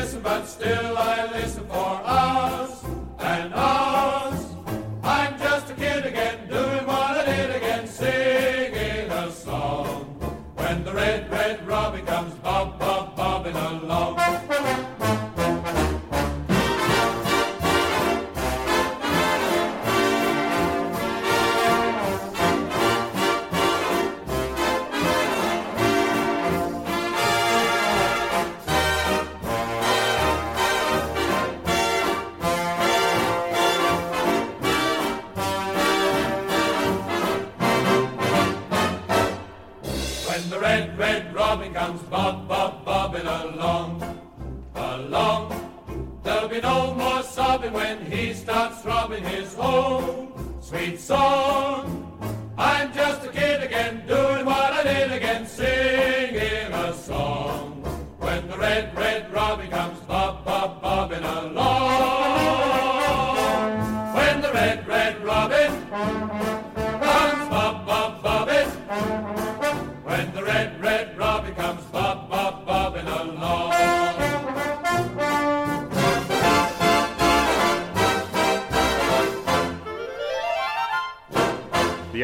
Glisten, but still I listen for hours when he starts throbbing his own sweet song. I'm just a kid again, doing what I did again, singing a song. When the red, red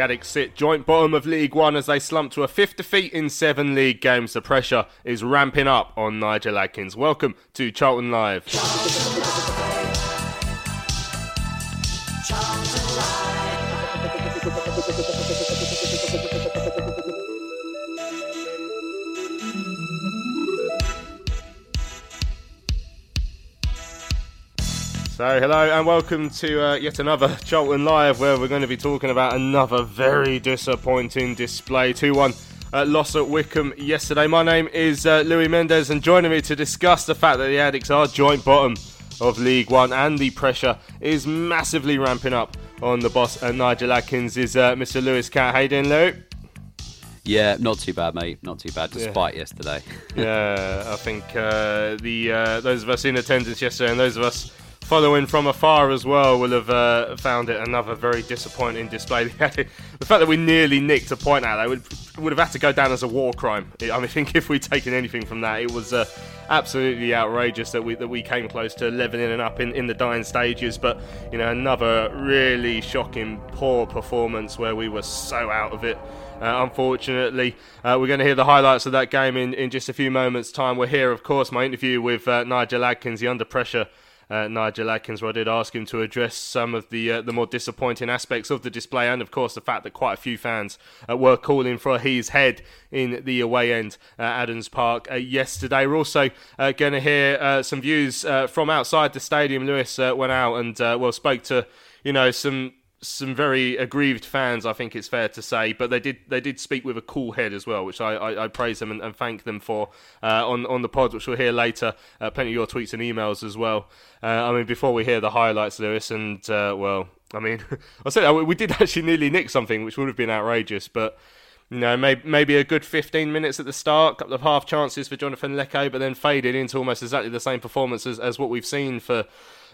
Sit joint bottom of League One as they slump to a fifth defeat in seven league games. The pressure is ramping up on Nigel Adkins. Welcome to Charlton Live. So, hello and welcome to uh, yet another Charlton Live where we're going to be talking about another very disappointing display. 2 1 uh, loss at Wycombe yesterday. My name is uh, Louis Mendes and joining me to discuss the fact that the Addicts are joint bottom of League One and the pressure is massively ramping up on the boss uh, Nigel Adkins is uh, Mr. Lewis Cat. How you doing, Lou? Yeah, not too bad, mate. Not too bad, despite yesterday. yeah, I think uh, the uh, those of us in attendance yesterday and those of us following from afar as well will have uh, found it another very disappointing display. the fact that we nearly nicked a point out, that would would have had to go down as a war crime. I mean, I think if we'd taken anything from that, it was uh, absolutely outrageous that we that we came close to leveling it up in, in the dying stages. But you know, another really shocking, poor performance where we were so out of it. Uh, unfortunately, uh, we're going to hear the highlights of that game in, in just a few moments' time. We're here, of course, my interview with uh, Nigel Adkins, the under pressure uh, Nigel Adkins, where I did ask him to address some of the uh, the more disappointing aspects of the display, and of course the fact that quite a few fans uh, were calling for his head in the away end at Adams Park uh, yesterday. We're also uh, going to hear uh, some views from outside the stadium. Lewis went out and well spoke to you know some some very aggrieved fans, I think it's fair to say, but they did they did speak with a cool head as well, which I, I, I praise them and, and, thank them for uh, on on the pod, which we'll hear later. Uh, plenty of your tweets and emails as well. Uh, I mean, before we hear the highlights, Lewis, and uh, well, I mean, I said we did actually nearly nick something, which would have been outrageous, but. You know, maybe, maybe a good 15 minutes at the start, a couple of half chances for Jonathan Leko, but then faded into almost exactly the same performance as, as what we've seen for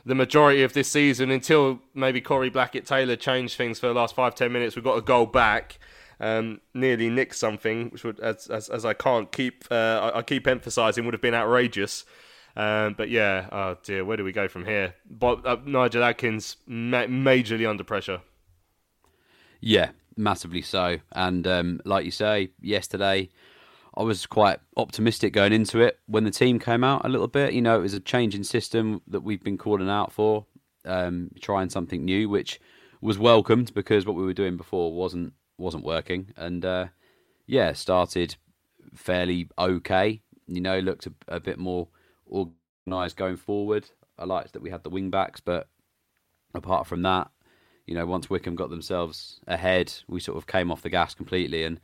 the majority of this season until maybe Corey Blackett Taylor changed things for the last five ten minutes. We've got a goal back, um, nearly nicked something, which would as as, as I can't keep uh, I, I, keep emphasising would have been outrageous. Um, but yeah, oh dear, where do we go from here? But uh, Nigel Adkins ma- majorly under pressure. Yeah, massively so. And um, like you say, yesterday I was quite optimistic going into it when the team came out a little bit. You know, it was a change in system that we've been calling out for, um, trying something new, which was welcomed because what we were doing before wasn't wasn't working. And uh, yeah, started fairly okay. You know, looked a, a bit more organised going forward. I liked that we had the wing backs, but apart from that, you know, once Wycombe got themselves ahead, we sort of came off the gas completely. And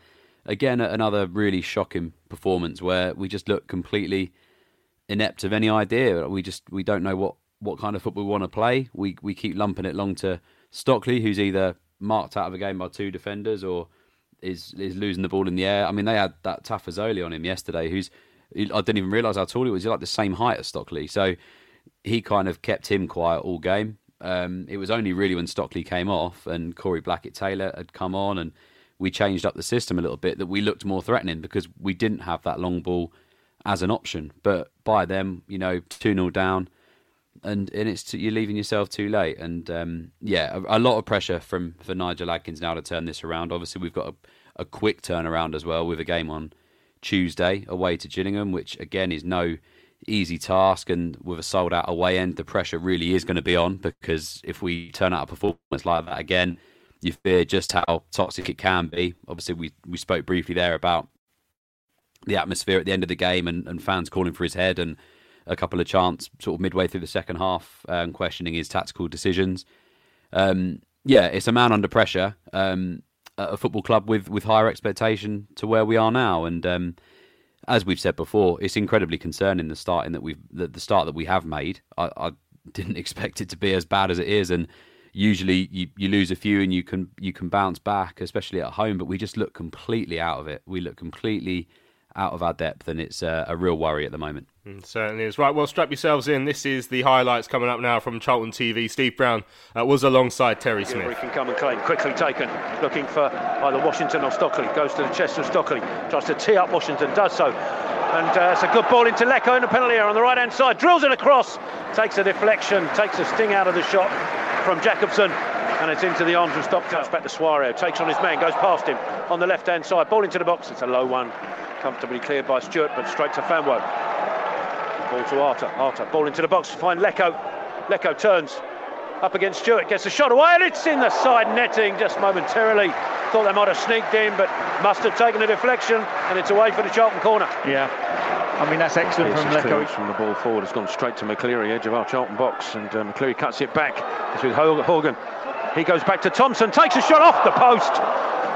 again, another really shocking performance where we just look completely inept of any idea. We just we don't know what, what kind of football we want to play. We we keep lumping it long to Stockley, who's either marked out of a game by two defenders or is is losing the ball in the air. I mean, they had that Tafazolli on him yesterday, who's I didn't even realise how tall he was. He's like the same height as Stockley, so he kind of kept him quiet all game. Um, it was only really when Stockley came off and Corey Blackett Taylor had come on and we changed up the system a little bit that we looked more threatening because we didn't have that long ball as an option. But by them, you know, 2 0 down, and, and it's you're leaving yourself too late. And um, yeah, a, a, lot of pressure from for Nigel Adkins now to turn this around. Obviously, we've got a, a quick turnaround as well with a game on Tuesday away to Gillingham, which again is no easy task. And with a sold out away end, the pressure really is going to be on because if we turn out a performance like that again, you fear just how toxic it can be. Obviously, we, we spoke briefly there about the atmosphere at the end of the game and, and fans calling for his head and a couple of chants sort of midway through the second half um, questioning his tactical decisions. Um, yeah, it's a man under pressure. Um, a football club with, with higher expectation to where we are now, and um, as we've said before, it's incredibly concerning the starting that we've the, the start that we have made. I, I, didn't expect it to be as bad as it is, and usually you, you lose a few and you can you can bounce back, especially at home. But we just look completely out of it. We look completely out of our depth, and it's a, a real worry at the moment. Mm, certainly is. Right, well, strap yourselves in. This is the highlights coming up now from Charlton TV. Steve Brown uh, was alongside Terry Smith. He can come and claim. Quickly taken. Looking for either Washington or Stockley. Goes to the chest of Stockley. Tries to tee up Washington. Does so. And uh, it's a good ball into Leko in the penalty area on the right hand side. Drills it across. Takes a deflection. Takes a sting out of the shot from Jacobson and it's into the arms of Stopcoach back to Suario takes on his man goes past him on the left hand side ball into the box it's a low one comfortably cleared by Stewart, but straight to Famewo. Ball to Arter. Arter, ball into the box to find Leko. Leko turns up against Stewart, gets a shot away, and it's in the side netting just momentarily. Thought they might have sneaked in, but must have taken a deflection, and it's away for the Charlton corner. Yeah. I mean, that's excellent from Leko. from the ball forward. It's gone straight to McCleary, edge of our Charlton box, and uh, McCleary cuts it back. It's with Horgan. He goes back to Thompson, takes a shot off the post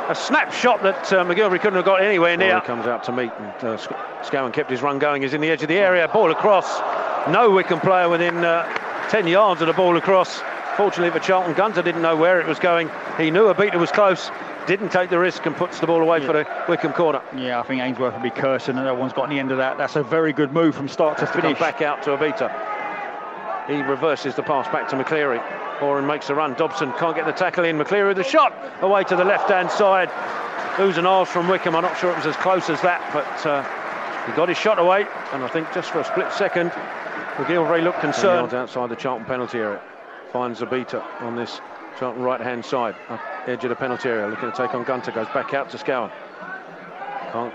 a snapshot that uh, MacGillivray couldn't have got anywhere near. Ball comes out to meet, and uh, Scowen kept his run going. He's in the edge of the area. Ball across. No Wycombe player within uh, 10 yards of the ball across. Fortunately for Charlton, Gunter didn't know where it was going. He knew a beater was close. Didn't take the risk and puts the ball away yeah. for the Wycombe corner. Yeah, I think Ainsworth will be cursing, and no one's got the end of that. That's a very good move from start to finish. To back out to Obita. He reverses the pass back to McCleary. Oren makes a run. Dobson can't get the tackle in. McCleary with the shot away to the left-hand side. Oohs and ahs from Wycombe. I'm not sure it was as close as that, but uh, he got his shot away. And I think just for a split second, MacGillivray looked concerned. outside the Charlton penalty area. Finds Obita on this Charlton right-hand side. Edge of the penalty area. Looking to take on Gunter. Goes back out to Scowen. Can't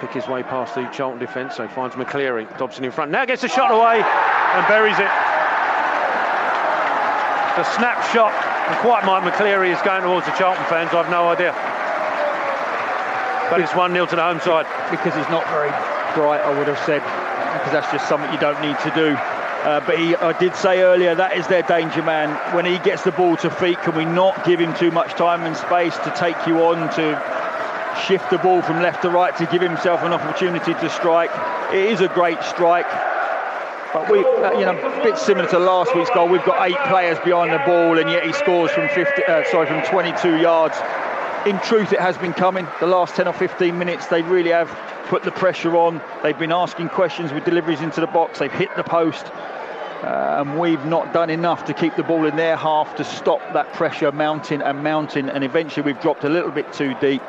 pick his way past the Charlton defence, so finds McCleary. Dobson in front. Now gets a shot away and buries it the snapshot, and quite Mike McCleary is going towards the Charlton fans, I've no idea. But it's 1 0 to the home side. Because he's not very bright, I would have said, because that's just something you don't need to do. Uh, but he, I did say earlier that is their danger man. When he gets the ball to feet, can we not give him too much time and space to take you on, to shift the ball from left to right, to give himself an opportunity to strike? It is a great strike. But we, uh, you know, a bit similar to last week's goal. We've got eight players behind the ball, and yet he scores from 50, uh, sorry, from 22 yards. In truth, it has been coming. The last 10 or 15 minutes, they really have put the pressure on. They've been asking questions with deliveries into the box. They've hit the post. Uh, and we've not done enough to keep the ball in their half to stop that pressure mounting and mounting. And eventually, we've dropped a little bit too deep.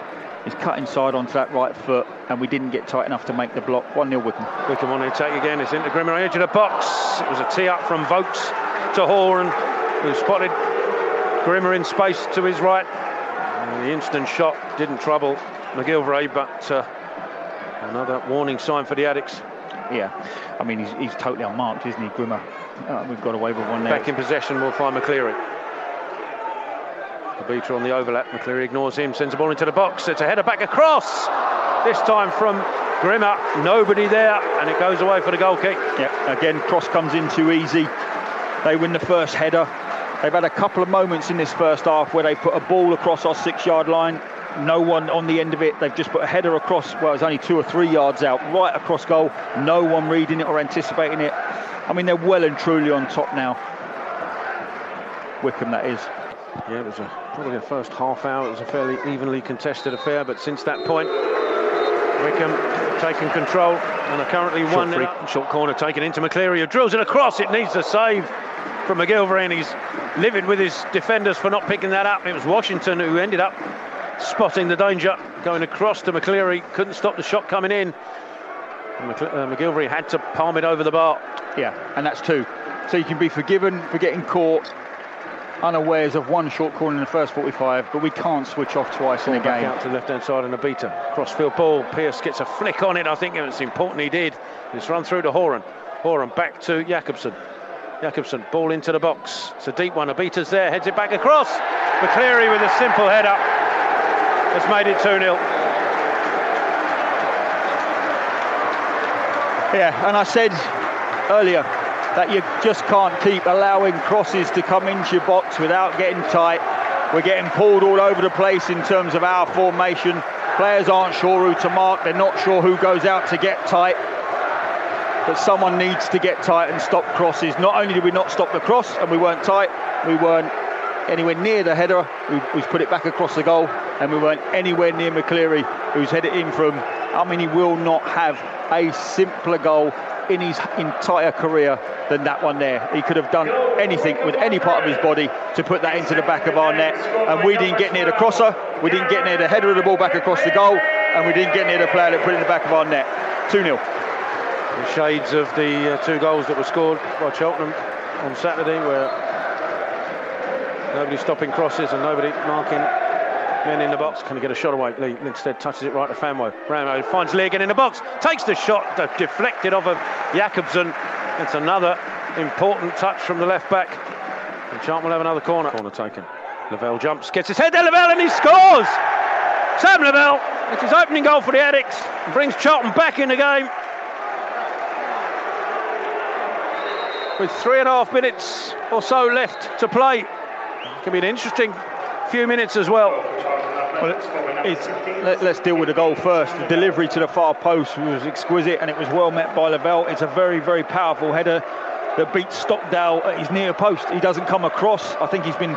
He's cut inside onto that right foot, and we didn't get tight enough to make the block. 1 0 Wycombe. Wycombe on the attack again. It's into Grimmer, edge of the box. It was a tee up from Vokes to Horgan, who spotted Grimmer in space to his right. The instant shot didn't trouble MacGillivray, but uh, another warning sign for the Addicts. Yeah, I mean, he's, he's totally unmarked, isn't he, Grimmer? Uh, we've got away with one there. Back in possession, we'll find McCleary. The beater on the overlap. McCleary ignores him, sends the ball into the box. It's a header back across. This time from Grimmer. Nobody there, and it goes away for the goal kick. Yeah, again, cross comes in too easy. They win the first header. They've had a couple of moments in this first half where they put a ball across our six yard line. No one on the end of it. They've just put a header across, well, it's only two or three yards out, right across goal. No one reading it or anticipating it. I mean, they're well and truly on top now. Wycombe, that is. Yeah, it was a, probably the first half hour. It was a fairly evenly contested affair, but since that point, Wycombe taking control and are currently Short one free. short corner taken into McCleary, who drills it across. It needs a save from MacGillivray, and he's livid with his defenders for not picking that up. It was Washington who ended up spotting the danger, going across to McCleary, couldn't stop the shot coming in. McCle- uh, MacGillivray had to palm it over the bar. Yeah, and that's two. So you can be forgiven for getting caught unawares of one short corner in the first 45, but we can't switch off twice in a game. out to the left-hand side and a beater. Crossfield ball. Pearce gets a flick on it. I think it was important he did. It's run through to Horgan. Horgan back to Jacobson. Jacobson, ball into the box. It's a deep one. A beater's there. Heads it back across. McCleary with a simple head up has made it 2 0. Yeah, and I said earlier that you just can't keep allowing crosses to come into your box without getting tight. We're getting pulled all over the place in terms of our formation. Players aren't sure who to mark, they're not sure who goes out to get tight. But someone needs to get tight and stop crosses. Not only did we not stop the cross and we weren't tight, we weren't anywhere near the header who's put it back across the goal, and we weren't anywhere near McCleary who's headed in from. I mean, he will not have a simpler goal in his entire career than that one there. He could have done anything with any part of his body to put that into the back of our net, and we didn't get near the crosser, we didn't get near the header of the ball back across the goal, and we didn't get near the player that put it in the back of our net. 2 0. The shades of the uh, two goals that were scored by Cheltenham on Saturday, where nobody stopping crosses and nobody marking men in the box. Can he get a shot away? Lee instead touches it right to Famewo. Ramo finds Lee again in the box, takes the shot, de- deflected off of Jacobson. It's another important touch from the left back. And will have another corner. Corner taken. Lavelle jumps, gets his head there, Lavelle, and he scores! Sam Lavelle, it's his opening goal for the Addicts, brings Charlton back in the game. With three and a half minutes or so left to play. Can be an interesting few minutes as well. Well, it's, let, us deal with the goal first. The delivery to the far post was exquisite and it was well met by Lavelle. It's a very, very powerful header that beats Stockdale at his near post. He doesn't come across. I think he's been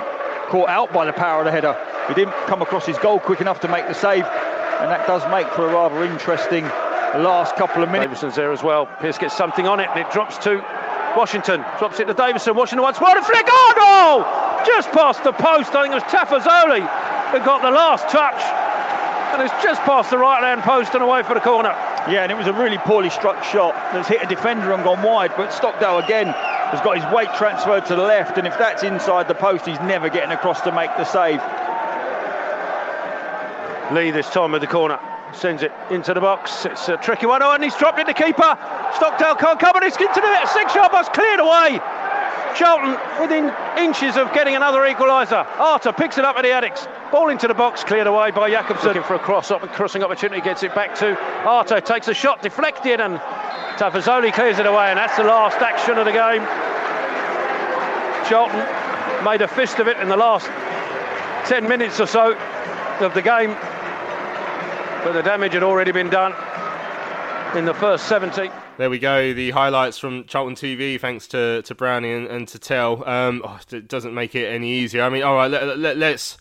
caught out by the power of the header. He didn't come across his goal quick enough to make the save, and that does make for a rather interesting last couple of minutes. Davison's there as well. Pearce gets something on it and it drops to Washington. Drops it to Davison. Washington once more. A flick. Oh, goal! Just past the post. I think it was Tafazolli who got the last touch. And it's just past the right hand post and away for the corner. Yeah, and it was a really poorly struck shot that's hit a defender and gone wide. But Stockdale again has got his weight transferred to the left, and if that's inside the post, he's never getting across to make the save. Lee this time with the corner. Sends it into the box. It's a tricky one. Oh, and he's dropped it to keeper. Stockdale can't cover it. It's into the. Six yard box cleared away. Charlton within inches of getting another equaliser. Arter picks it up at the Addicts. Ball into the box, cleared away by Jacobson. Looking for a cross up, crossing opportunity, gets it back to Arter. Takes a shot, deflected, and Tafazolli clears it away. And that's the last action of the game. Charlton made a fist of it in the last 10 minutes or so of the game. But the damage had already been done in the first 70. There we go. The highlights from Charlton TV, thanks to, to Brownie and, and to Tell. Um, oh, it doesn't make it any easier. I mean, all right, let, let, let's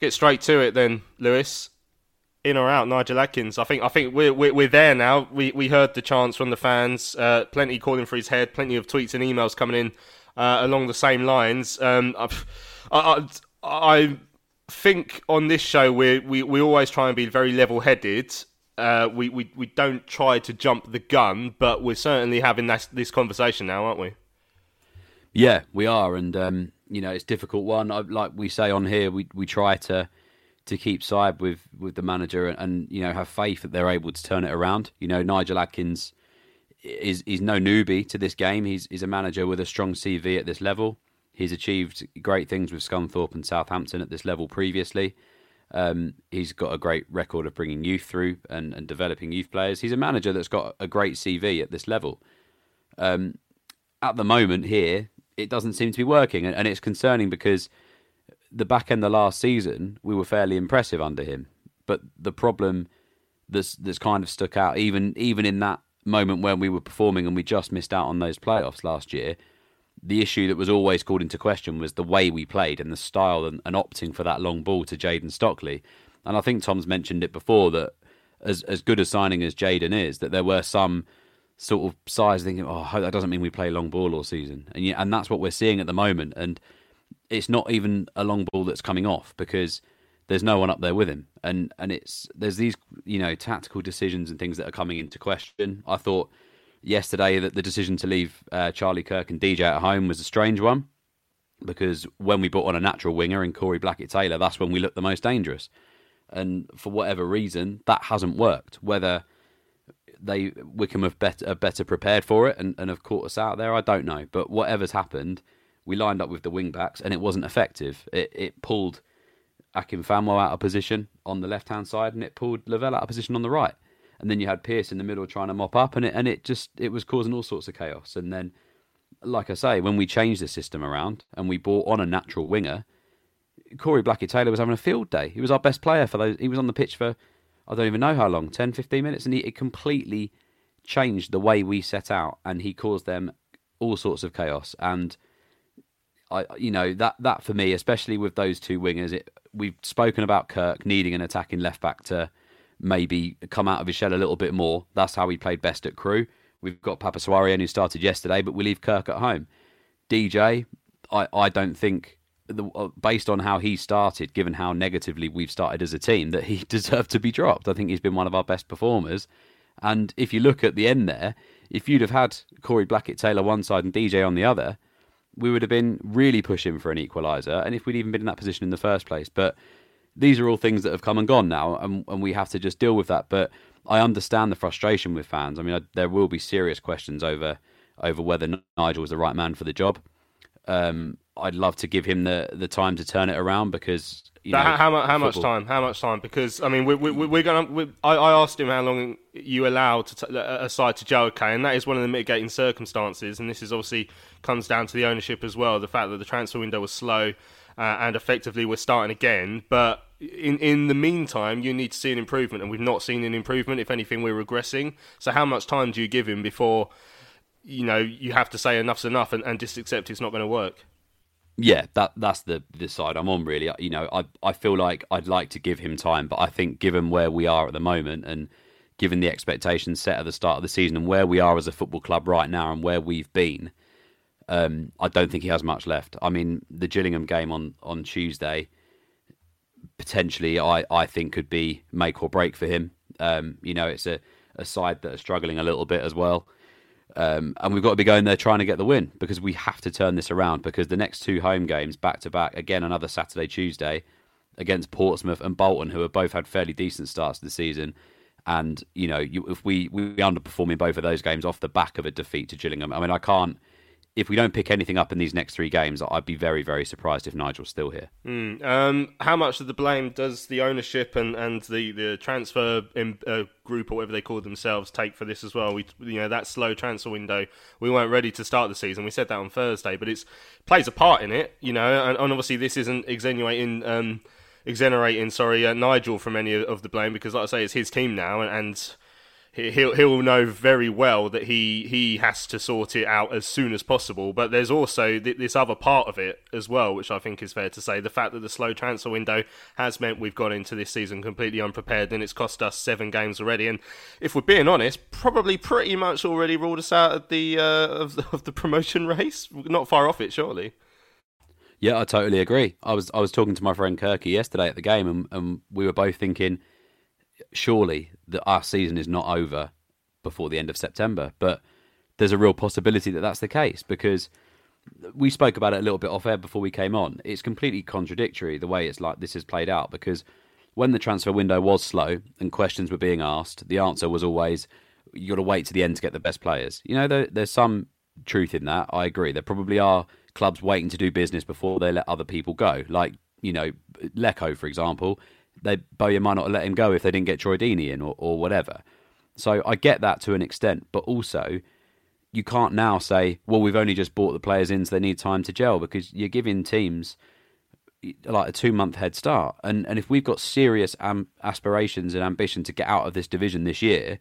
get straight to it then, Lewis. In or out, Nigel Adkins. I think I think we're we're, we're there now. We we heard the chants from the fans. Uh, plenty calling for his head. Plenty of tweets and emails coming in uh, along the same lines. Um, I, I, I think on this show we we we always try and be very level headed uh, we, we we don't try to jump the gun, but we're certainly having this, this conversation now, aren't we? Yeah, we are, and um, you know it's difficult one. I, like we say on here, we we try to to keep side with with the manager and, and you know have faith that they're able to turn it around. You know, Nigel Adkins is is no newbie to this game. He's he's a manager with a strong CV at this level. He's achieved great things with Scunthorpe and Southampton at this level previously. Um, he's got a great record of bringing youth through and, and developing youth players. He's a manager that's got a great CV at this level. Um, at the moment, here it doesn't seem to be working, and, and it's concerning because the back end of last season we were fairly impressive under him. But the problem that's that's kind of stuck out, even even in that moment when we were performing and we just missed out on those playoffs last year, the issue that was always called into question was the way we played and the style and, and opting for that long ball to Jayden Stockley. And I think Tom's mentioned it before that as as good a signing as Jayden is, that there were some sort of sides thinking, oh, that doesn't mean we play long ball all season, and yeah, and that's what we're seeing at the moment. And it's not even a long ball that's coming off because there's no one up there with him, and and it's there's these you know tactical decisions and things that are coming into question. I thought yesterday that the decision to leave uh, Charlie Kirk and DJ at home was a strange one because when we brought on a natural winger in Corey Blackett Taylor, that's when we looked the most dangerous. And for whatever reason, that hasn't worked. Whether they Wycombe have better, are better prepared for it and, and have caught us out there, I don't know. But whatever's happened, we lined up with the wing backs and it wasn't effective. It, it pulled Akin Famewo out of position on the left hand side and it pulled Lavelle out of position on the right and then you had Pearce in the middle trying to mop up, and it and it just it was causing all sorts of chaos. And then, like I say, when we changed the system around and we brought on a natural winger, Corey Blackett Taylor was having a field day. He was our best player for those. He was on the pitch for I don't even know how long 10, 15 minutes, and he it completely changed the way we set out, and he caused them all sorts of chaos. And I, you know, that that for me, especially with those two wingers, it, we've spoken about Kirk needing an attacking left back to maybe come out of his shell a little bit more. That's how he played best at Crewe. We've got Papasawarian who started yesterday, but we leave Kirk at home. DJ, I, I don't think, the, uh, based on how he started, given how negatively we've started as a team, that he deserved to be dropped. I think he's been one of our best performers. And if you look at the end there, if you'd have had Corey Blackett Taylor one side and DJ on the other, we would have been really pushing for an equaliser. And if we'd even been in that position in the first place, but these are all things that have come and gone now, and, and we have to just deal with that. But I understand the frustration with fans. I mean, I, there will be serious questions over over whether Nigel was the right man for the job. Um, I'd love to give him the the time to turn it around because you know, how, how, how much time? How much time? Because I mean, we, we, we're going to. I, I asked him how long you allow to t- aside to Joe okay, and that is one of the mitigating circumstances. And this is obviously comes down to the ownership as well. The fact that the transfer window was slow uh, and effectively we're starting again. But in in the meantime, you need to see an improvement, and we've not seen an improvement. If anything, we're regressing. So how much time do you give him before you know you have to say enough's enough and, and just accept it's not going to work? Yeah, that that's the the side I'm on really. You know, I I feel like I'd like to give him time, but I think given where we are at the moment and given the expectations set at the start of the season and where we are as a football club right now and where we've been, um, I don't think he has much left. I mean, the Gillingham game on, on Tuesday potentially I, I think could be make or break for him. Um, you know, it's a, a side that are struggling a little bit as well. Um, and we've got to be going there trying to get the win because we have to turn this around because the next two home games back to back, again, another Saturday, Tuesday against Portsmouth and Bolton, who have both had fairly decent starts to the season. And, you know, you, if we, we underperform in both of those games off the back of a defeat to Gillingham, I mean, I can't if we don't pick anything up in these next three games, I'd be very, very surprised if Nigel's still here. Mm. Um, how much of the blame does the ownership and, and the, the transfer in, uh, group or whatever they call themselves take for this as well? We, you know, that slow transfer window, we weren't ready to start the season. We said that on Thursday, but it plays a part in it, you know, and, and obviously this isn't extenuating. Um, exonerating, sorry, uh, Nigel from any of the blame because, like I say, it's his team now, and, and he'll he'll know very well that he he has to sort it out as soon as possible. But there's also this other part of it as well, which I think is fair to say. The fact that the slow transfer window has meant we've gone into this season completely unprepared, and it's cost us seven games already. And if we're being honest, probably pretty much already ruled us out of the uh, of, the, of the promotion race. Not far off it, surely. Yeah, I totally agree. I was I was talking to my friend Kirky yesterday at the game, and, and we were both thinking surely that our season is not over before the end of September. But there's a real possibility that that's the case because we spoke about it a little bit off air before we came on. It's completely contradictory the way it's like this has played out because when the transfer window was slow and questions were being asked, the answer was always, you got to wait to the end to get the best players. You know, there, there's some truth in that. I agree. There probably are clubs waiting to do business before they let other people go. Like, you know, Leko, for example, they Bowyer might not let him go if they didn't get Troy Deeney in or, or whatever. So I get that to an extent, but also you can't now say, well, we've only just bought the players in, so they need time to gel because you're giving teams like a two month head start. And and if we've got serious am- aspirations and ambition to get out of this division this year,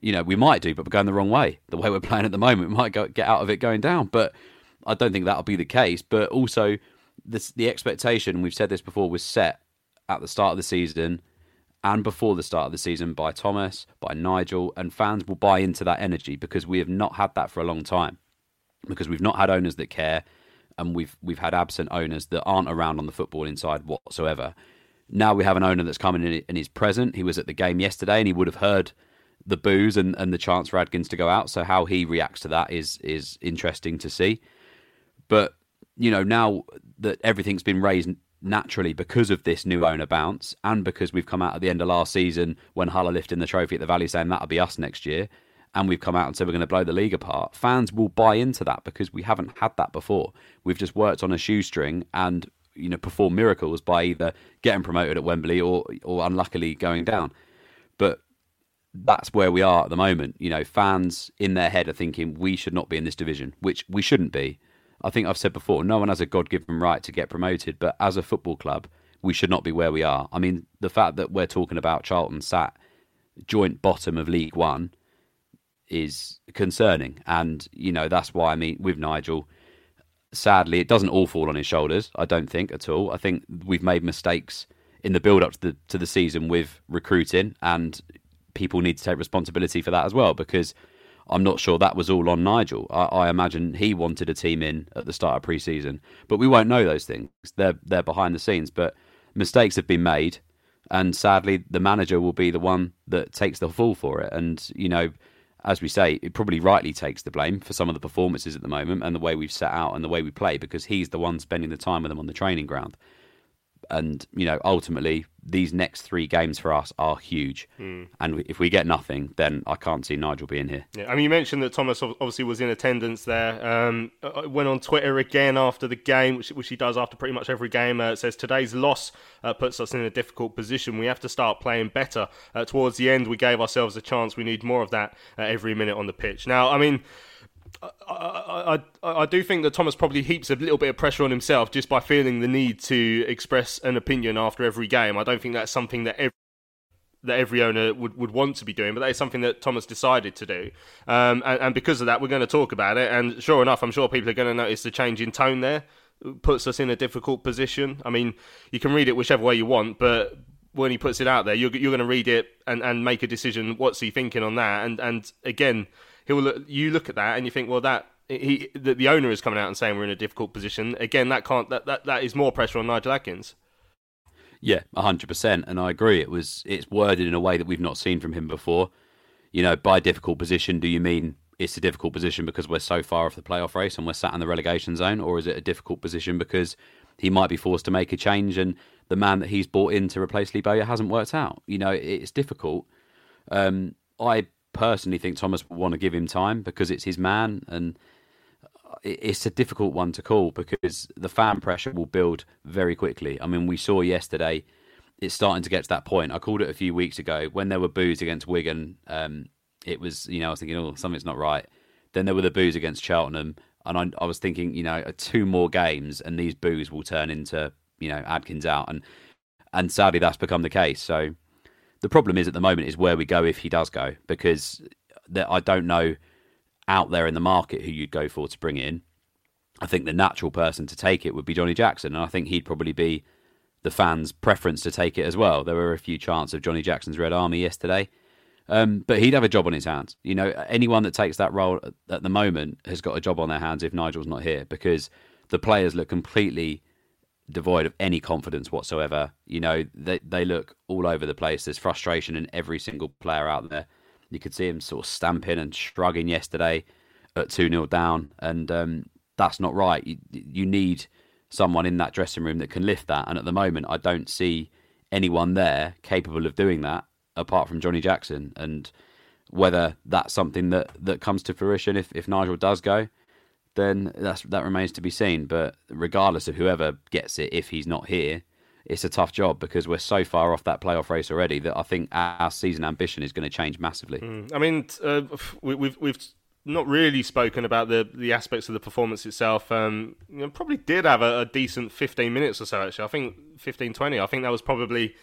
you know, we might do, but we're going the wrong way. The way we're playing at the moment, we might go, get out of it going down. But I don't think that'll be the case. But also, this, the expectation, we've said this before, was set at the start of the season and before the start of the season by Thomas, by Nigel, and fans will buy into that energy because we have not had that for a long time. Because we've not had owners that care, and we've we've had absent owners that aren't around on the football inside whatsoever. Now we have an owner that's coming in and is present. He was at the game yesterday, and he would have heard the boos and, and the chance for Adkins to go out. So how he reacts to that is is interesting to see. But you know now that everything's been raised naturally because of this new owner bounce and because we've come out at the end of last season when Hull are lifting the trophy at the Valley saying that'll be us next year and we've come out and said we're going to blow the league apart, fans will buy into that because we haven't had that before. We've just worked on a shoestring and you know performed miracles by either getting promoted at Wembley or or unluckily going down. But that's where we are at the moment. You know, fans in their head are thinking we should not be in this division, which we shouldn't be. I think I've said before, no one has a God given right to get promoted, but as a football club, we should not be where we are. I mean, the fact that we're talking about Charlton sat joint bottom of League One is concerning. And, you know, that's why I mean, with Nigel, sadly, it doesn't all fall on his shoulders, I don't think at all. I think we've made mistakes in the build up to the, to the season with recruiting, and people need to take responsibility for that as well because I'm not sure that was all on Nigel. I, I imagine he wanted a team in at the start of pre-season, but we won't know those things. They're they're behind the scenes, but mistakes have been made, and sadly, the manager will be the one that takes the fall for it. And you know, as we say, it probably rightly takes the blame for some of the performances at the moment and the way we've set out and the way we play because he's the one spending the time with them on the training ground and you know ultimately these next three games for us are huge. Mm. and if we get nothing then i can't see nigel being here. Yeah, i mean you mentioned that thomas obviously was in attendance there. Um, went on twitter again after the game which, which he does after pretty much every game uh, says today's loss uh, puts us in a difficult position. We have to start playing better. Uh, towards the end we gave ourselves a chance. We need more of that uh, every minute on the pitch. Now i mean I, I, I do think that Thomas probably heaps a little bit of pressure on himself just by feeling the need to express an opinion after every game. I don't think that's something that every, that every owner would, would want to be doing, but that is something that Thomas decided to do. Um, and, and, because of that, we're going to talk about it. And sure enough, I'm sure people are going to notice the change in tone there. It puts us in a difficult position. I mean, you can read it whichever way you want, but when he puts it out there, you're, you're going to read it and, and make a decision. What's he thinking on that? And and again, he'll look, you look at that and you think, well, that he the, the owner is coming out and saying we're in a difficult position. Again, that can't that that, that is more pressure on Nigel Adkins. Yeah, hundred percent, and I agree. It was it's worded in a way that we've not seen from him before. You know, by difficult position, do you mean it's a difficult position because we're so far off the playoff race and we're sat in the relegation zone, or is it a difficult position because he might be forced to make a change and the man that he's brought in to replace Bowyer hasn't worked out? You know, it's difficult. Um, I personally think Thomas will want to give him time because it's his man, and it's a difficult one to call because the fan pressure will build very quickly. I mean, we saw yesterday it's starting to get to that point. I called it a few weeks ago when there were boos against Wigan. Um, it was, you know, I was thinking, oh, something's not right. Then there were the boos against Cheltenham, and I, I was thinking, you know, two more games and these boos will turn into, you know, Adkins out, and and sadly that's become the case. So the problem is at the moment is where we go if he does go, because I don't know out there in the market who you'd go for to bring in. I think the natural person to take it would be Johnny Jackson, and I think he'd probably be the fans' preference to take it as well. There were a few chants of Johnny Jackson's Red Army yesterday, um, but he'd have a job on his hands. You know, anyone that takes that role at the moment has got a job on their hands if Nigel's not here, because the players look completely devoid of any confidence whatsoever. You know, they they look all over the place. There's frustration in every single player out there. You could see him sort of stamping and shrugging yesterday at 2 0 down, and um, that's not right. You, you need someone in that dressing room that can lift that. And at the moment, I don't see anyone there capable of doing that apart from Johnny Jackson. And whether that's something that, that comes to fruition if, if Nigel does go, then that's that remains to be seen. But regardless of whoever gets it, if he's not here, it's a tough job because we're so far off that playoff race already that I think our season ambition is going to change massively. Mm. I mean, uh, we, we've we've not really spoken about the the aspects of the performance itself. Um, you know, probably did have a, a, decent 15 minutes or so. Actually, I think 15, 20. I think that was probably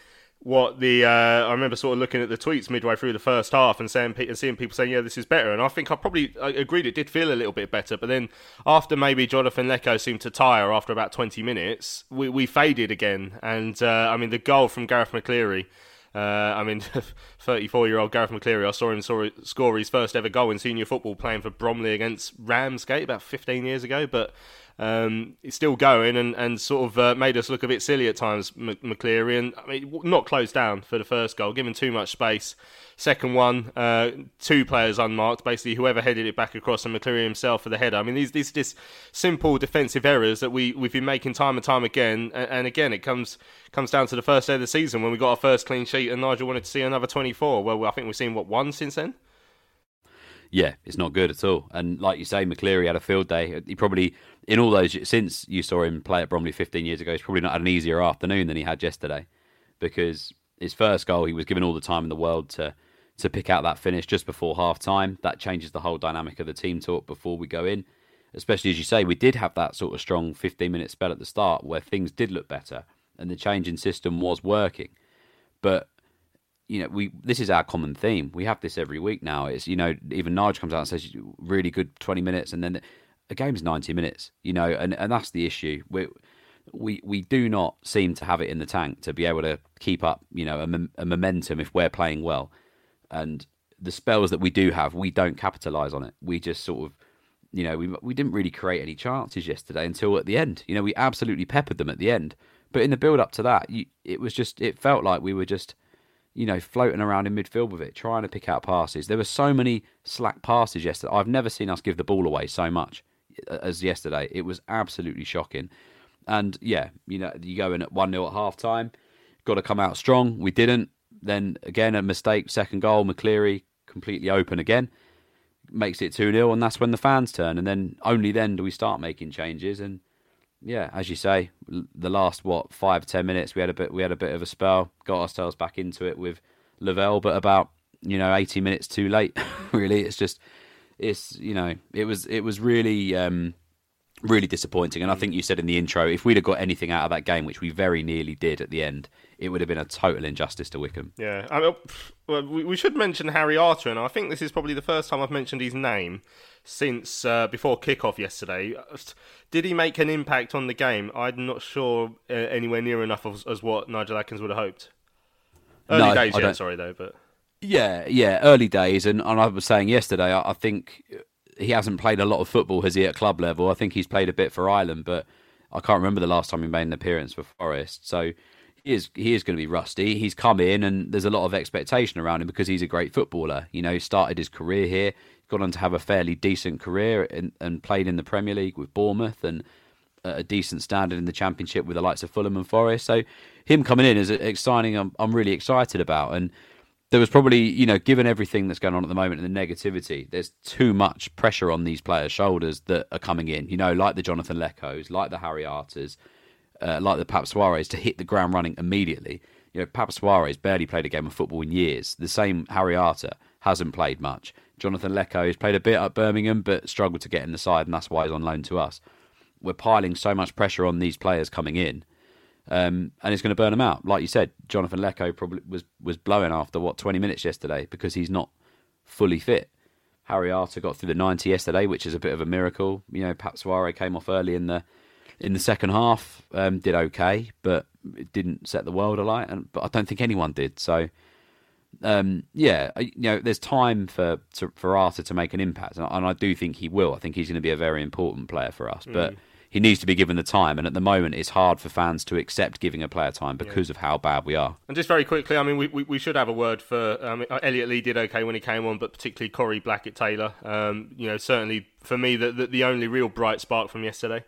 what the uh, I remember sort of looking at the tweets midway through the first half and saying and seeing people saying yeah this is better. And I think I probably I agreed it did feel a little bit better but then after maybe Jonathan Leko seemed to tire after about 20 minutes we, we faded again. And uh, I mean the goal from Garath McCleary uh, I mean 34 year old Garath McCleary I saw him saw, score his first ever goal in senior football playing for Bromley against Ramsgate about 15 years ago but um, it's still going and, and sort of uh, made us look a bit silly at times, McCleary. And I mean, not closed down for the first goal, given too much space. Second one, uh, two players unmarked. Basically, whoever headed it back across and McCleary himself for the header. I mean, these these just simple defensive errors that we we've been making time and time again. And, and again, it comes comes down to the first day of the season when we got our first clean sheet, and Nigel wanted to see another 24. Well, I think we've seen what one since then yeah, it's not good at all. And like you say, McCleary had a field day. He probably, in all those, since you saw him play at Bromley 15 years ago, he's probably not had an easier afternoon than he had yesterday because his first goal, he was given all the time in the world to to pick out that finish just before half time. That changes the whole dynamic of the team talk before we go in. Especially as you say, we did have that sort of strong 15 minute spell at the start where things did look better and the change in system was working. But you know, we this is our common theme. We have this every week now. It's you know, even Nigel comes out and says really good twenty minutes, and then a game's ninety minutes. You know, and, and that's the issue. We we we do not seem to have it in the tank to be able to keep up. You know, a, a momentum if we're playing well, and the spells that we do have, we don't capitalize on it. We just sort of you know, we we didn't really create any chances yesterday until at the end. You know, we absolutely peppered them at the end. But in the build up to that, you, it was just it felt like we were just you know, floating around in midfield with it, trying to pick out passes. There were so many slack passes yesterday. I've never seen us give the ball away so much as yesterday. It was absolutely shocking. And yeah, you know, you go in at 1 0 at half time, got to come out strong. We didn't. Then again, a mistake, second goal, McCleary completely open again, makes it 2 0, and that's when the fans turn. And then only then do we start making changes. And yeah, as you say, the last what five ten minutes we had a bit we had a bit of a spell, got ourselves back into it with Lavelle, but about you know eighty minutes too late. really, it's just it's you know it was it was really um, really disappointing. And I think you said in the intro, if we'd have got anything out of that game, which we very nearly did at the end, it would have been a total injustice to Wycombe. Yeah, I mean, well, we should mention Harry Arter, and I think this is probably the first time I've mentioned his name since uh, before kickoff yesterday. Did he make an impact on the game? I'm not sure uh, anywhere near enough as, as, what Nigel Adkins would have hoped. Early no, days, yeah, sorry though, but yeah, yeah, early days, and, and I was saying yesterday, I, I think he hasn't played a lot of football, has he, at club level? I think he's played a bit for Ireland, but I can't remember the last time he made an appearance for Forest. So he is he is going to be rusty. He's come in, and there's a lot of expectation around him because he's a great footballer. You know, he started his career here, gone on to have a fairly decent career, in, and played in the Premier League with Bournemouth and a decent standard in the Championship with the likes of Fulham and Forest. So him coming in is exciting. I'm I'm really excited about and there was probably, you know, given everything that's going on at the moment and the negativity, there's too much pressure on these players' shoulders that are coming in. You know, like the Jonathan Lekos, like the Harry Arters, uh, like the Pape Souaré to hit the ground running immediately. You know, Pape Souaré barely played a game of football in years. The same Harry Arter hasn't played much. Jonathan Leko has played a bit at Birmingham, but struggled to get in the side, and that's why he's on loan to us. We're piling so much pressure on these players coming in um, and it's going to burn them out. Like you said, Jonathan Leko probably was was blowing after what twenty minutes yesterday because he's not fully fit. Harry Arter got through the ninety yesterday, which is a bit of a miracle. You know, Pape Souaré came off early in the in the second half, um, did okay, but it didn't set the world alight. And but I don't think anyone did. So. Um, yeah, you know, there's time for to, for Arter to make an impact, and I, and I do think he will. I think he's going to be a very important player for us. Mm. He needs to be given the time. And at the moment, it's hard for fans to accept giving a player time because yeah. of how bad we are. And just very quickly, I mean, we, we, we should have a word for um, Elliot Lee did okay when he came on, but particularly Corey Blackett Taylor. Um, you know, certainly for me, the, the, the only real bright spark from yesterday.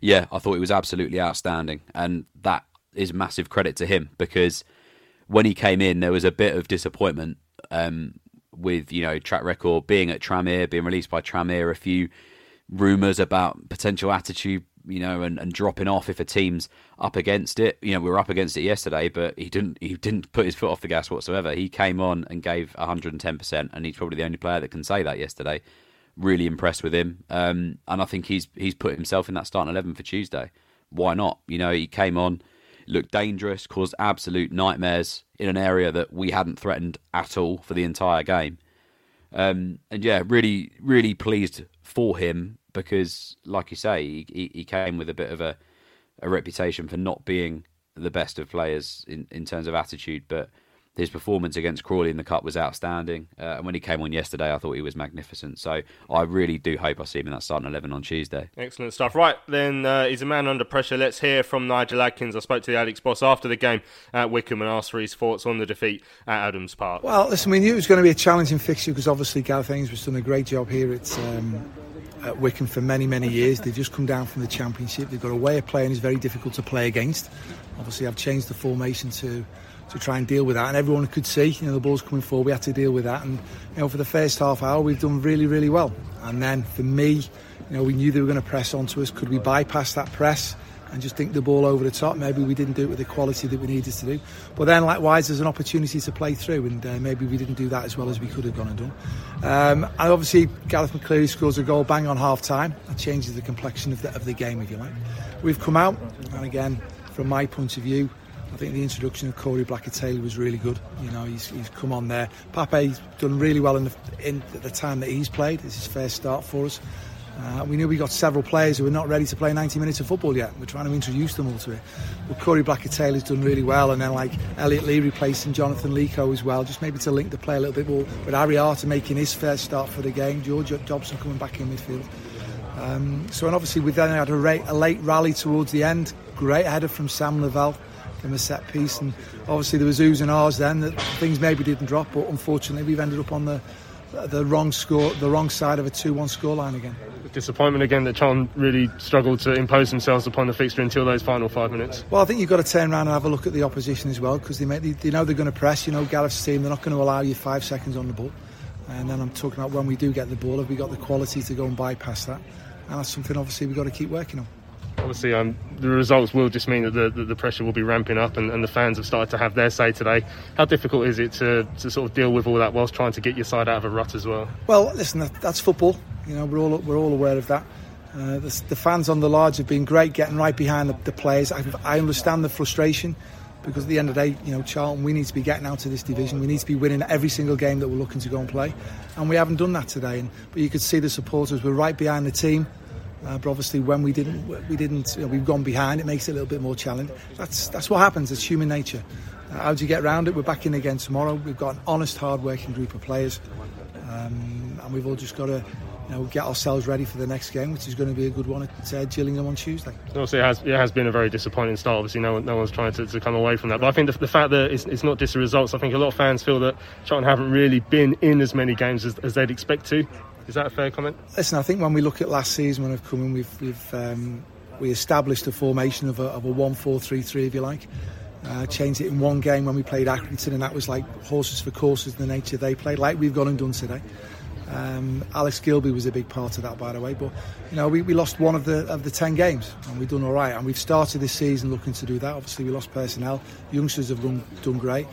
Yeah, I thought it was absolutely outstanding, and that is massive credit to him because when he came in, there was a bit of disappointment um, with you know track record being at Tranmere, being released by Tranmere, a few rumours about potential attitude, you know, and, and dropping off if a team's up against it. You know, we were up against it yesterday, but he didn't he didn't put his foot off the gas whatsoever. He came on and gave 110 percent, and he's probably the only player that can say that yesterday. Really impressed with him, um, and I think he's he's put himself in that starting eleven for Tuesday. Why not? You know, he came on, looked dangerous, caused absolute nightmares in an area that we hadn't threatened at all for the entire game. Um, and yeah, really, really pleased for him because, like you say, he, he came with a bit of a, a reputation for not being the best of players in, in terms of attitude, but his performance against Crawley in the Cup was outstanding. Uh, and when he came on yesterday, I thought he was magnificent. So I really do hope I see him in that starting 11 on Tuesday. Excellent stuff. Right, then uh, he's a man under pressure. Let's hear from Nigel Adkins. I spoke to the Alex boss after the game at Wycombe and asked for his thoughts on the defeat at Adams Park. Well, listen, we knew it was going to be a challenging fixture because obviously Gareth Ainsworth's done a great job here at. Um, Uh, at Wycombe for many, many years. They've just come down from the Championship. They've got a way of playing is very difficult to play against. Obviously, I've changed the formation to to try and deal with that. And everyone could see, you know, the ball's coming forward. We had to deal with that. And you know, for the first half hour, we've done really, really well. And then for me, you know, we knew they were going to press onto us. Could we bypass that press? And just dink the ball over the top. Maybe we didn't do it with the quality that we needed to do. But then, likewise, there's an opportunity to play through, and uh, maybe we didn't do that as well as we could have gone and done. Um, and obviously, Garath McCleary scores a goal bang on half time. That changes the complexion of the, of the game, if you like. We've come out, and again, from my point of view, I think the introduction of Corey Blackett Taylor was really good. You know, he's, he's come on there. Pape's done really well in the, in the time that he's played. It's his first start for us. Uh, we knew we got several players who were not ready to play 90 minutes of football yet. We're trying to introduce them all to it. But Corey Blackett Taylor's done really well, and then like Elliot Lee replacing Jonathan Leko as well, just maybe to link the play a little bit more. But Harry Arter making his first start for the game, George Dobson coming back in midfield. Um, so, and obviously, we then had a, rate, a late rally towards the end. Great header from Sam Lavelle from a set piece, and obviously there was oohs and ahs then that things maybe didn't drop, but unfortunately we've ended up on the the wrong score, the wrong side of a 2-1 scoreline again. Disappointment again that Charlton really struggled to impose themselves upon the fixture until those final five minutes. Well, I think you've got to turn around and have a look at the opposition as well because they, they, they know they're going to press. You know, Gareth's team, they're not going to allow you five seconds on the ball. And then I'm talking about when we do get the ball, have we got the quality to go and bypass that? And that's something obviously we've got to keep working on obviously um, the results will just mean that the, the, the, pressure will be ramping up and, and, the fans have started to have their say today. How difficult is it to, to sort of deal with all that whilst trying to get your side out of a rut as well? Well, listen, that, that's football. You know, we're all we're all aware of that. Uh, the, the, fans on the large have been great, getting right behind the, the players. I, I, understand the frustration because at the end of the day, you know, Charlton, we need to be getting out of this division. We need to be winning every single game that we're looking to go and play, and we haven't done that today. And, but you could see the supporters were right behind the team. Uh, but obviously, when we didn't, we didn't, you know, we've gone behind. It makes it a little bit more challenging. That's that's what happens. It's human nature. Uh, how do you get around it? We're back in again tomorrow. We've got an honest, hard-working group of players, um, and we've all just got to you know, get ourselves ready for the next game, which is going to be a good one at uh, Gillingham on Tuesday. Obviously, it has, it has been a very disappointing start. Obviously, no, no one's trying to, to come away from that. But I think the, the fact that it's, it's, not just the results, I think a lot of fans feel that Charlton haven't really been in as many games as, as they'd expect to. Is that a fair comment? Listen, I think when we look at last season when we've come in, we've, we've um, we established a formation of a, of a 1-4-3-3, if you like. Uh, changed it in one game when we played Accrington, and that was like horses for courses, in the nature they played, like we've gone and done today. Um, Alex Gilbey was a big part of that, by the way. But you know, we, we lost one of the of the ten games, and we've done all right. And we've started this season looking to do that. Obviously, we lost personnel. Youngsters have done done great.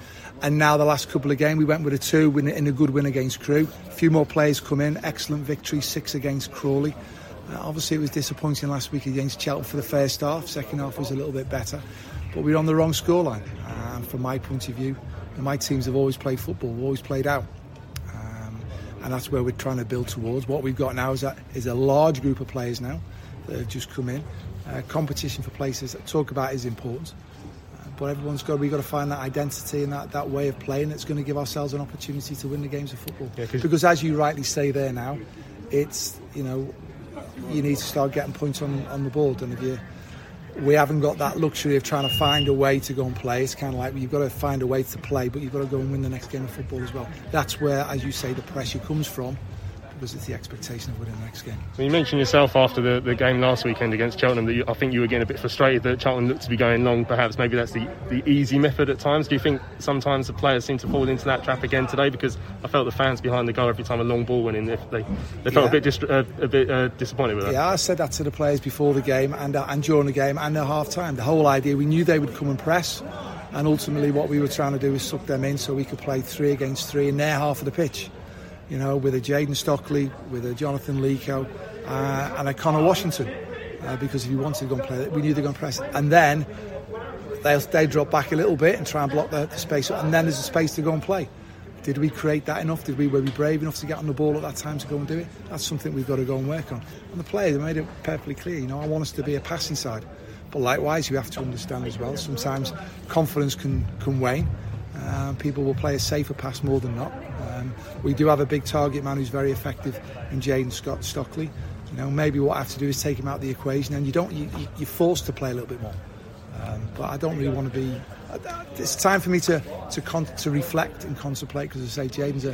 And now the last couple of games, we went with a two in a good win against Crewe. A few more players come in. Excellent victory, six against Crawley. Uh, obviously, it was disappointing last week against Cheltenham for the first half. Second half was a little bit better, but we are on the wrong scoreline. And um, from my point of view, my teams have always played football, always played out um, and that's where we're trying to build towards. What we've got now is, is a large group of players now that have just come in. Uh, competition for places that talk about is important but everyone's got we've got to find that identity and that, that way of playing that's going to give ourselves an opportunity to win the games of football. Yeah, because as you rightly say there now it's you know you need to start getting points on, on the board. And if you we haven't got that luxury of trying to find a way to go and play. It's kind of like you've got to find a way to play but you've got to go and win the next game of football as well. That's where as you say the pressure comes from because it's the expectation of winning the next game. You mentioned yourself after the, the game last weekend against Cheltenham that you, I think you were getting a bit frustrated that Cheltenham looked to be going long. Perhaps maybe that's the, the easy method at times. Do you think sometimes the players seem to fall into that trap again today? Because I felt the fans behind the goal every time a long ball went in, they, they, they felt Yeah. a bit, dist- uh, a bit uh, disappointed with that. Yeah, I said that to the players before the game and, uh, and during the game and at half time. The whole idea, we knew they would come and press, and ultimately what we were trying to do was suck them in so we could play three against three in their half of the pitch. You know, with a Jayden Stockley, with a Jonathan Leko, uh, and a Conor Washington. Uh, because if you wanted to go and play, we knew they were going to press. And then they'll they drop back a little bit and try and block the, the space, and then there's a space to go and play. Did we create that enough? Did we were we brave enough to get on the ball at that time to go and do it? That's something we've got to go and work on. And the players they made it perfectly clear. You know, I want us to be a passing side, but likewise, you have to understand as well. Sometimes confidence can can wane. Um, people will play a safer pass more than not. Um, we do have a big target man who's very effective in Jayden Scott Stockley. You know, maybe what I have to do is take him out of the equation, and you don't. You, you- you're forced to play a little bit more. Um, but I don't really want to be. It's time for me to to, con- to reflect and contemplate because, I say, Jayden's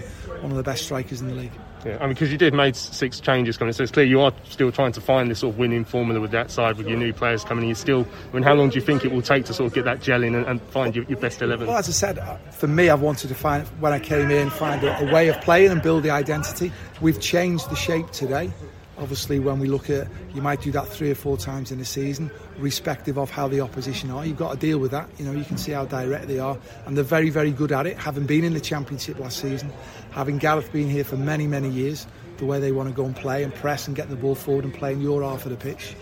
one of the best strikers in the league. Yeah, I mean, because you did make six changes coming, so it's clear you are still trying to find this sort of winning formula with that side, with your new players coming in. You still, I mean, how long do you think it will take to sort of get that gel in and, and find your, your best eleven? Well, as I said, uh, for me, I've wanted to find when I came in, find a, a way of playing and build the identity. We've changed the shape today. Obviously, when we look at, you might do that three or four times in a season, respective of how the opposition are. You've got to deal with that. You know, you can see how direct they are, and they're very, very good at it. Having been in the championship last season, having Gareth been here for many, many years, the way they want to go and play and press and get the ball forward and play in your half of the pitch,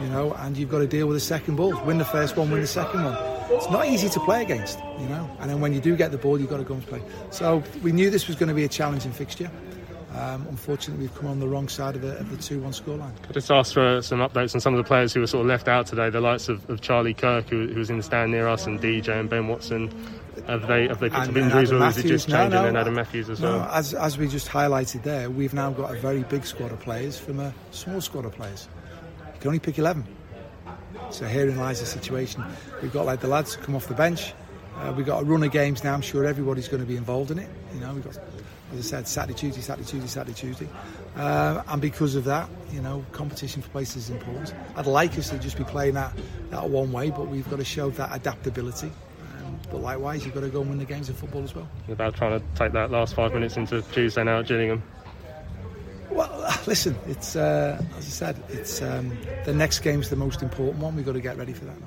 you know, and you've got to deal with the second ball. Win the first one, win the second one. It's not easy to play against, you know, and then when you do get the ball, you've got to go and play. So we knew this was going to be a challenging fixture. Um, unfortunately, we've come on the wrong side of the, of the 2 1 scoreline. I just asked for some updates on some of the players who were sort of left out today. The likes of, of Charlie Kirk, who, who was in the stand near us, and DJ and Ben Watson. Have they have they picked And- up injuries, or is it just Matthews, no, changing no, and Adam Matthews as no, well? As, as we just highlighted there, we've now got a very big squad of players from a small squad of players. You can only pick 11. So herein lies the situation. We've got like the lads come off the bench. Uh, we've got a run of games now. I'm sure everybody's going to be involved in it. You know, we've got, as I said, Saturday, Tuesday, Saturday, Tuesday, Saturday, Tuesday. Uh, and because of that, you know, competition for places is important. I'd like us to just be playing that, that one way, but we've got to show that adaptability. Um, but likewise, you've got to go and win the games of football as well. About trying to take that last five minutes into Tuesday now at Gillingham. Well, listen, it's uh, as I said, it's um, the next game's the most important one. We've got to get ready for that now.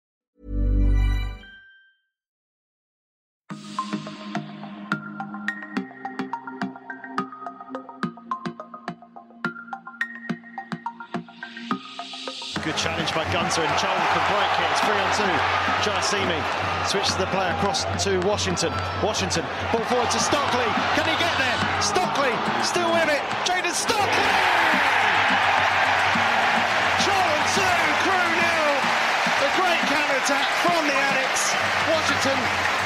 Good challenge by Gunter and Joel can break it. It's three on two. Jaiyesimi switches the play across to Washington. Washington ball forward to Stockley. Can he get there? Stockley still with it. Jayden Stockley. Charlton two, Crewe nil. A great counter attack from the Addicts. Washington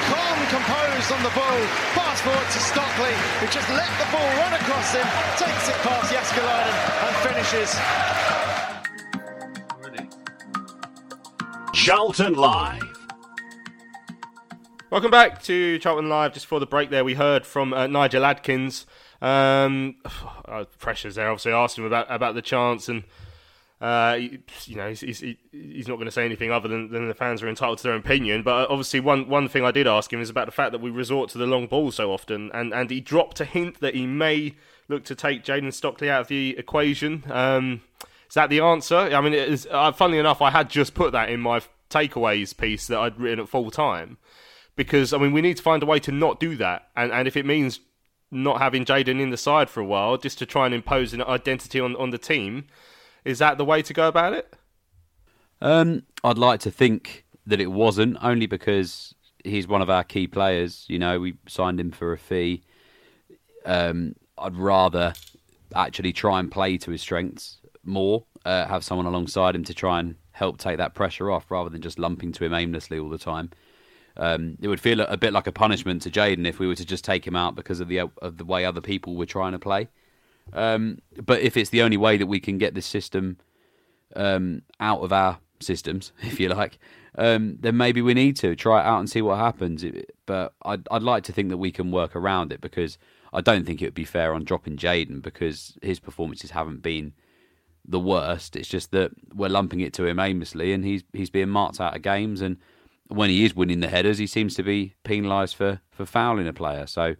calm, composed on the ball. Pass forward to Stockley, who just let the ball run across him, takes it past Jääskeläinen and finishes. Charlton Live. Welcome back to Charlton Live. Just before the break, there we heard from uh, Nigel Adkins. Um, uh, pressures there. Obviously, I asked him about about the chance, and Uh, you know, he's, he's, he's not going to say anything other than, than the fans are entitled to their opinion. But obviously, one, one thing I did ask him is about the fact that we resort to the long ball so often, and, and he dropped a hint that he may look to take Jayden Stockley out of the equation. Um, is that the answer? I mean, it is, uh, funnily enough, I had just put that in my takeaways piece that I'd written at full time because I mean we need to find a way to not do that, and and if it means not having Jayden in the side for a while just to try and impose an identity on on the team, is that the way to go about it? Um, I'd like to think that it wasn't only because he's one of our key players. You know, we signed him for a fee. Um, I'd rather actually try and play to his strengths more, uh, have someone alongside him to try and help take that pressure off rather than just lumping to him aimlessly all the time. Um, it would feel a bit like a punishment to Jayden if we were to just take him out because of the of the way other people were trying to play. Um, but if it's the only way that we can get this system um, out of our systems, if you like, um, then maybe we need to try it out and see what happens. But I'd, I'd like to think that we can work around it because I don't think it would be fair on dropping Jayden because his performances haven't been the worst. It's just that we're lumping it to him aimlessly, and he's he's being marked out of games and when he is winning the headers, he seems to be penalised for, for fouling a player. So,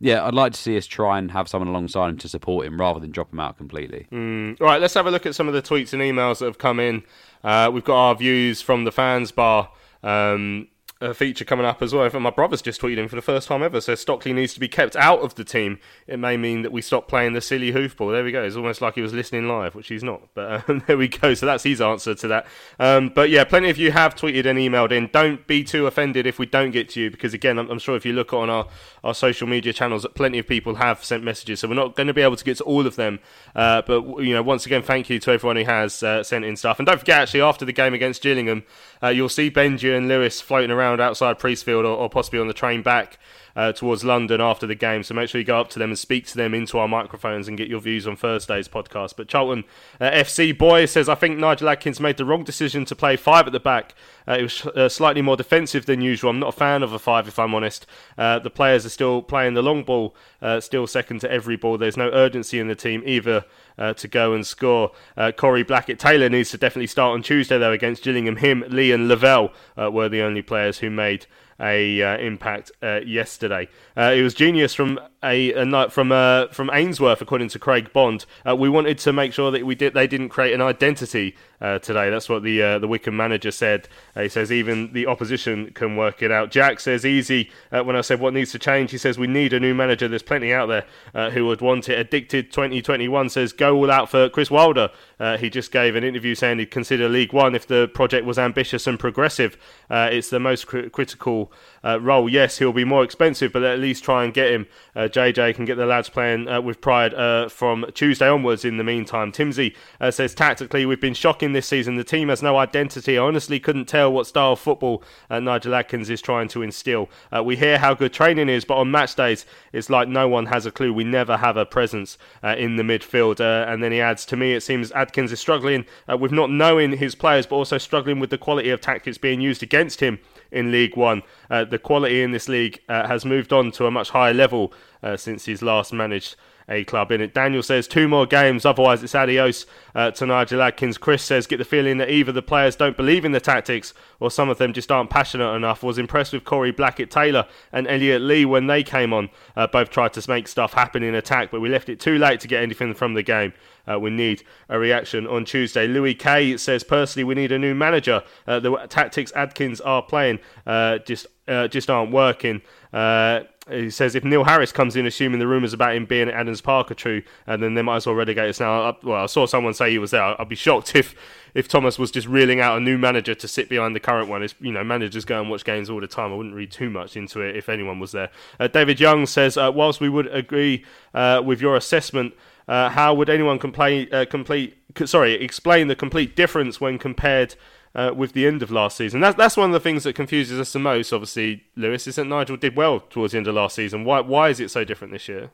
yeah, I'd like to see us try and have someone alongside him to support him rather than drop him out completely. Mm. All right, let's have a look at some of the tweets and emails that have come in. Uh, we've got our views from the fans bar. Um, a feature coming up as well. my brother's just tweeted in for the first time ever. So Stockley needs to be kept out of the team. It may mean that we stop playing the silly hoofball. There we go. It's almost like he was listening live, which he's not. But um, there we go. So that's his answer to that. Um, but yeah, plenty of you have tweeted and emailed in. Don't be too offended if we don't get to you, because again, I'm, I'm sure if you look on our, our social media channels, that plenty of people have sent messages. So we're not going to be able to get to all of them. Uh, but you know, once again, thank you to everyone who has uh, sent in stuff. And don't forget, actually, after the game against Gillingham, uh, you'll see Benji and Lewis floating around outside Priest or, or possibly on the train back uh, towards London after the game. So make sure you go up to them and speak to them into our microphones and get your views on Thursday's podcast. But Charlton uh, FC boy says, I think Nigel Adkins made the wrong decision to play five at the back. Uh, it was uh, slightly more defensive than usual. I'm not a fan of a five, if I'm honest. Uh, the players are still playing the long ball, still second to every ball. There's no urgency in the team either. To go and score. Corey Blackett Taylor needs to definitely start on Tuesday though against Gillingham. Him, Lee, and Lavelle uh, were the only players who made a uh, impact uh, yesterday. Uh, it was genius from a, a night from uh, from Ainsworth, according to Craig Bond. Uh, we wanted to make sure that we did they didn't create an identity uh, today. That's what the the Wycombe manager said. he says even the opposition can work it out. Jack says easy. when I said what needs to change, he says we need a new manager. There's plenty out there who would want it. Addicted 2021 says go all out for Chris Wilder. he just gave an interview saying he'd consider League One if the project was ambitious and progressive. it's the most cr- critical uh, role. Yes, he'll be more expensive, but at least try and get him. Uh, JJ can get the lads playing uh, with pride uh, from Tuesday onwards. In the meantime, Timsey uh, says tactically we've been shocking this season. The team has no identity. I honestly couldn't tell what style of football uh, Nigel Adkins is trying to instill. we hear how good training is, but on match days it's like no one has a clue. We never have a presence in the midfield. and then he adds, to me, it seems Adkins is struggling with not knowing his players, but also struggling with the quality of tactics being used against him in League One. Uh, the quality in this league uh, has moved on to a much higher level uh, since he's last managed a club in it. Daniel says two more games, otherwise it's adios uh, to Nigel Adkins. Chris says get the feeling that either the players don't believe in the tactics or some of them just aren't passionate enough. Was impressed with Corey Blackett Taylor and Elliot Lee when they came on. Uh, both tried to make stuff happen in attack, but we left it too late to get anything from the game. Uh, we need a reaction on Tuesday. Louis K says personally we need a new manager. Uh, the tactics Adkins are playing uh, just uh, just aren't working. Uh, he says if Neil Harris comes in, assuming the rumours about him being at Adams Park are true, and then they might as well relegate us now. I, well, I saw someone say he was there. I'd be shocked if if Thomas was just reeling out a new manager to sit behind the current one. It's, you know, managers go and watch games all the time. I wouldn't read too much into it if anyone was there. Uh, David Young says, uh, whilst we would agree uh, with your assessment, uh, how would anyone complete, uh, complete, sorry, explain the complete difference when compared uh, with the end of last season. That's that's one of the things that confuses us the most. Obviously, Lewis is that Nigel did well towards the end of last season. Why why is it so different this year?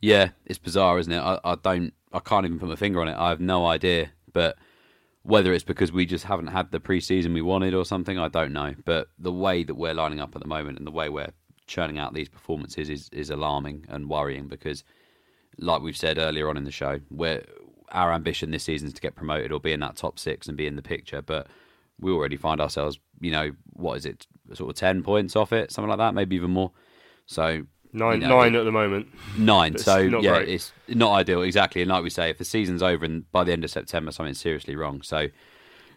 Yeah, it's bizarre, isn't it? I, I don't, I can't even put my finger on it. I have no idea. But whether it's because we just haven't had the preseason we wanted or something, I don't know. But the way that we're lining up at the moment and the way we're churning out these performances is is alarming and worrying because, like we've said earlier on in the show, we're our ambition this season is to get promoted or be in that top six and be in the picture. But we already find ourselves, you know, what is it, sort of ten points off it, something like that, maybe even more. So Nine, you know, nine at the moment. Nine. So not yeah, great. it's not ideal. Exactly, and like we say, if the season's over and by the end of September something's seriously wrong, so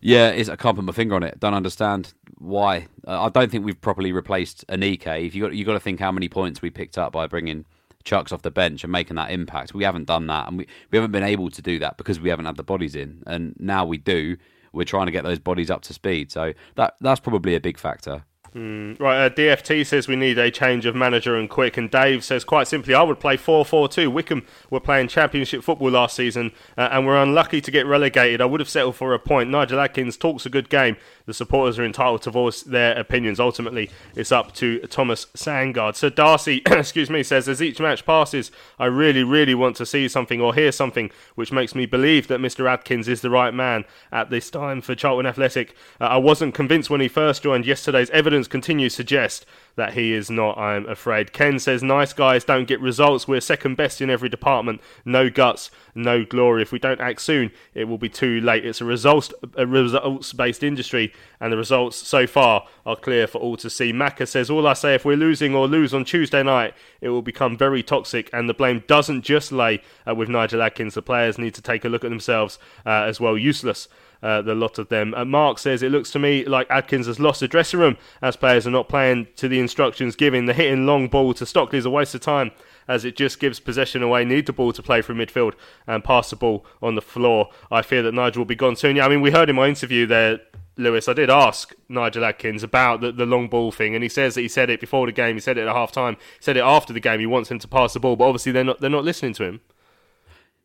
yeah, it's, I can't put my finger on it. Don't understand why. Uh, I don't think we've properly replaced Aneke. If you got you got to think how many points we picked up by bringing Chuks off the bench and making that impact. We haven't done that, and we, we haven't been able to do that because we haven't had the bodies in. And now we do. We're trying to get those bodies up to speed. So that that's probably a big factor. Mm, right, uh, DFT says we need a change of manager and quick, and Dave says quite simply, I would play 4 4 2. Wycombe were playing Championship football last season uh, and were unlucky to get relegated. I would have settled for a point. Nigel Adkins talks a good game. The supporters are entitled to voice their opinions. Ultimately, it's up to Thomas Sandgaard. So Darcy, excuse me, says as each match passes, I really, really want to see something or hear something which makes me believe that Mr. Adkins is the right man at this time for Charlton Athletic. Uh, I wasn't convinced when he first joined. Yesterday's evidence continues to suggest that he is not, I'm afraid. Ken says, nice guys don't get results. We're second best in every department. No guts, no glory. If we don't act soon, it will be too late. It's a results a results based industry, and the results so far are clear for all to see. Macca says, all I say, if we're losing or lose on Tuesday night, it will become very toxic, and the blame doesn't just lay uh, with Nigel Adkins. The players need to take a look at themselves uh, as well. Useless uh, the lot of them. Uh, Mark says it looks to me like Adkins has lost the dressing room as players are not playing to the instructions given. The hitting long ball to Stockley is a waste of time as it just gives possession away. Need the ball to play from midfield and pass the ball on the floor. I fear that Nigel will be gone soon. Yeah, I mean, we heard in my interview there. Lewis, I did ask Nigel Adkins about the, the long ball thing, and he says that he said it before the game. He said it at half time. He said it after the game. He wants him to pass the ball, but obviously they're not they're not listening to him.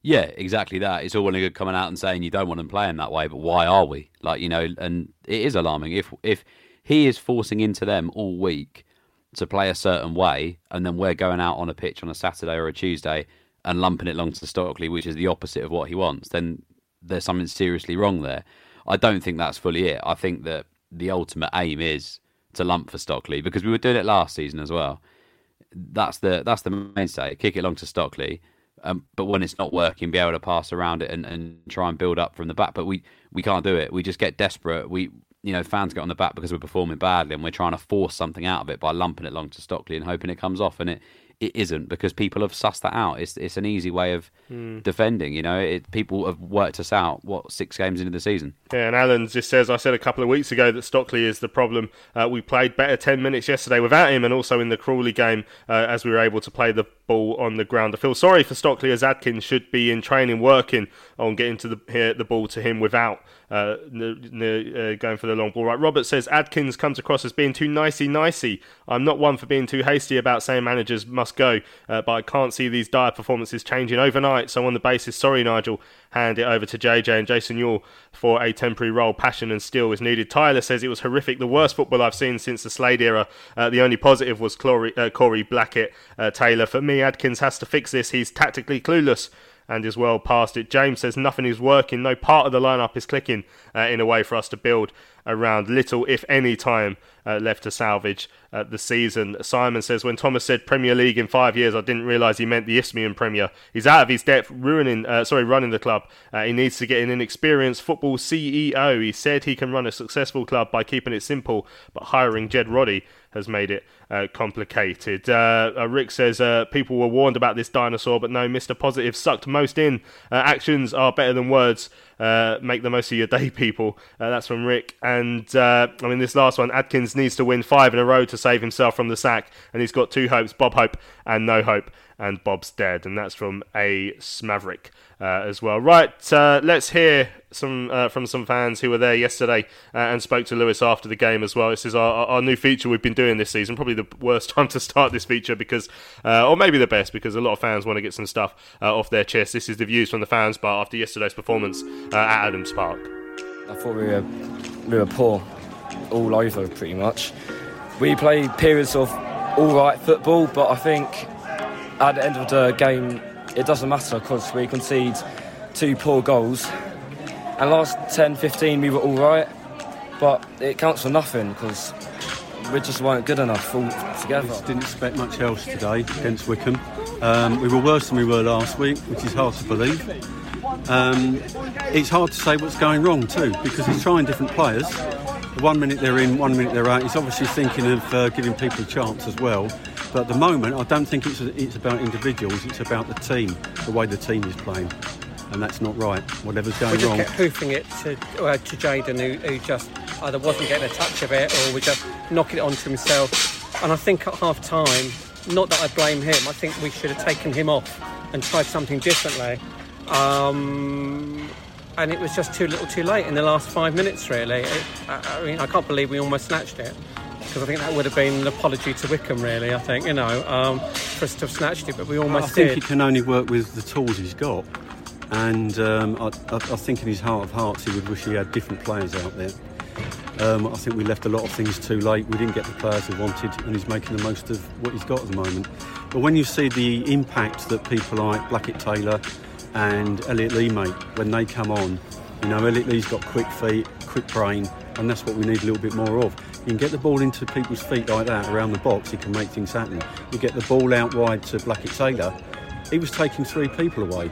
Yeah, exactly that. It's all well and good coming out and saying you don't want them playing that way, but why are we? Like, you know, and it is alarming. If if he is forcing into them all week to play a certain way, and then we're going out on a pitch on a Saturday or a Tuesday and lumping it along to Stockley, which is the opposite of what he wants, then there's something seriously wrong there. I don't think that's fully it. I think that the ultimate aim is to lump for Stockley because we were doing it last season as well. That's the that's the mainstay. Kick it along to Stockley. Um, but when it's not working, be able to pass around it and, and try and build up from the back. But we, we can't do it. We just get desperate. We you know fans get on the back because we're performing badly and we're trying to force something out of it by lumping it long to Stockley and hoping it comes off. And it, it isn't because people have sussed that out. It's it's an easy way of Hmm. defending. You know, it, people have worked us out. What six games into the season? Yeah, and Alan just says, I said a couple of weeks ago that Stockley is the problem. Uh, we played better 10 minutes yesterday without him, and also in the Crawley game uh, as we were able to play the ball on the ground. I feel sorry for Stockley as Adkins should be in training, working on getting to the, here, the ball to him without uh, uh, going for the long ball. Right, Robert says, Adkins comes across as being too nicey-nicey. I'm not one for being too hasty about saying managers must go, uh, but I can't see these dire performances changing overnight. So on the basis, sorry, Nigel, hand it over to JJ and Jason Euell for a temporary role. Passion and steel is needed. Tyler says it was horrific, the worst football I've seen since the Slade era. Uh, the only positive was Corey, uh, Corey Blackett. Uh, Taylor, for me, Adkins has to fix this. He's tactically clueless and is well past it. James says nothing is working, no part of the lineup is clicking uh, in a way for us to build around. Little, if any, time uh, left to salvage uh, the season. Simon says when Thomas said Premier League in five years, I didn't realise he meant the Isthmian Premier. He's out of his depth, ruining, uh, sorry, running the club. Uh, he needs to get an inexperienced football CEO. He said he can run a successful club by keeping it simple, but hiring Jed Roddy has made it uh, complicated. Uh, uh, Rick says uh, people were warned about this dinosaur, but no, Mr. Positive sucked most in. Uh, actions are better than words. Make the most of your day, people. That's from Rick. And I mean, this last one, Adkins needs to win five in a row to save himself from the sack, and he's got two hopes: Bob Hope and No Hope. And Bob's dead, and that's from a Smaverick as well. Right, let's hear some uh, from some fans who were there yesterday uh, and spoke to Lewis after the game as well. This is our, our new feature we've been doing this season. Probably the worst time to start this feature because, uh, or maybe the best because a lot of fans want to get some stuff uh, off their chest. This is the views from the fans bar after yesterday's performance uh, at Adams Park. I thought we were, we were poor all over pretty much. We played periods of all right football, but I think at the end of the game it doesn't matter because we concede two poor goals. And last 10 15 we were all right, but it counts for nothing because we just weren't good enough all together. We didn't expect much else today against Wycombe. Um, we were worse than we were last week, which is hard to believe. Um, it's hard to say what's going wrong too because he's trying different players. One minute they're in, one minute they're out. He's obviously thinking of uh, giving people a chance as well. But at the moment, I don't think it's, it's about individuals. It's about the team, the way the team is playing, and that's not right. Whatever's going we just wrong. kept hoofing it to uh, to Jayden, who, who just either wasn't getting a touch of it or was just knocking it onto himself. And I think at half time, not that I blame him, I think we should have taken him off and tried something differently. Um, and it was just too little too late in the last five minutes, really. It, I, I mean, I can't believe we almost snatched it because I think that would have been an apology to Wycombe, really. I think, you know, um, for us to have snatched it, but we almost I think did. he can only work with the tools he's got, and um, I, I, I think in his heart of hearts he would wish he had different players out there. Um, I think we left a lot of things too late. We didn't get the players we wanted, and he's making the most of what he's got at the moment. But when you see the impact that people like Blackett Taylor and Elliot Lee make when they come on, you know, Elliot Lee's got quick feet, quick brain, and that's what we need a little bit more of. You can get the ball into people's feet like that around the box, you can make things happen. You get the ball out wide to Blackett Taylor, he was taking three people away,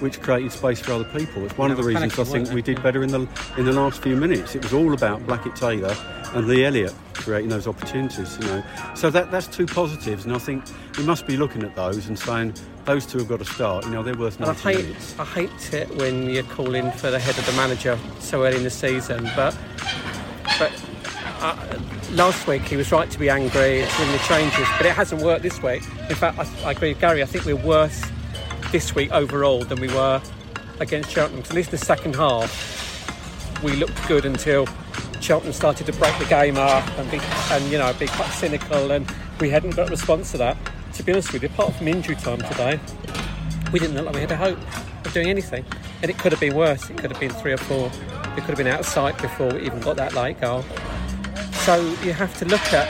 which created space for other people. It's one of the reasons I think we did better in the in the last few minutes. It was all about Blackett Taylor and Lee Elliott creating those opportunities. You know, so that that's two positives, and I think we must be looking at those and saying those two have got to start. You know, they're worth And I hate, minutes. I hate it when you're calling for the head of the manager so early in the season, but but uh, last week he was right to be angry. It's in the changes, but it hasn't worked this week. In fact, I, I agree with Gary. I think we're worse this week overall than we were against Cheltenham. 'Cause at least the second half, we looked good until Cheltenham started to break the game up and be and you know be quite cynical, and we hadn't got a response to that. To be honest with you, apart from injury time today, we didn't look like we had a hope of doing anything. And it could have been worse. It could have been three or four. It could have been out of sight before we even got that late goal. So you have to look at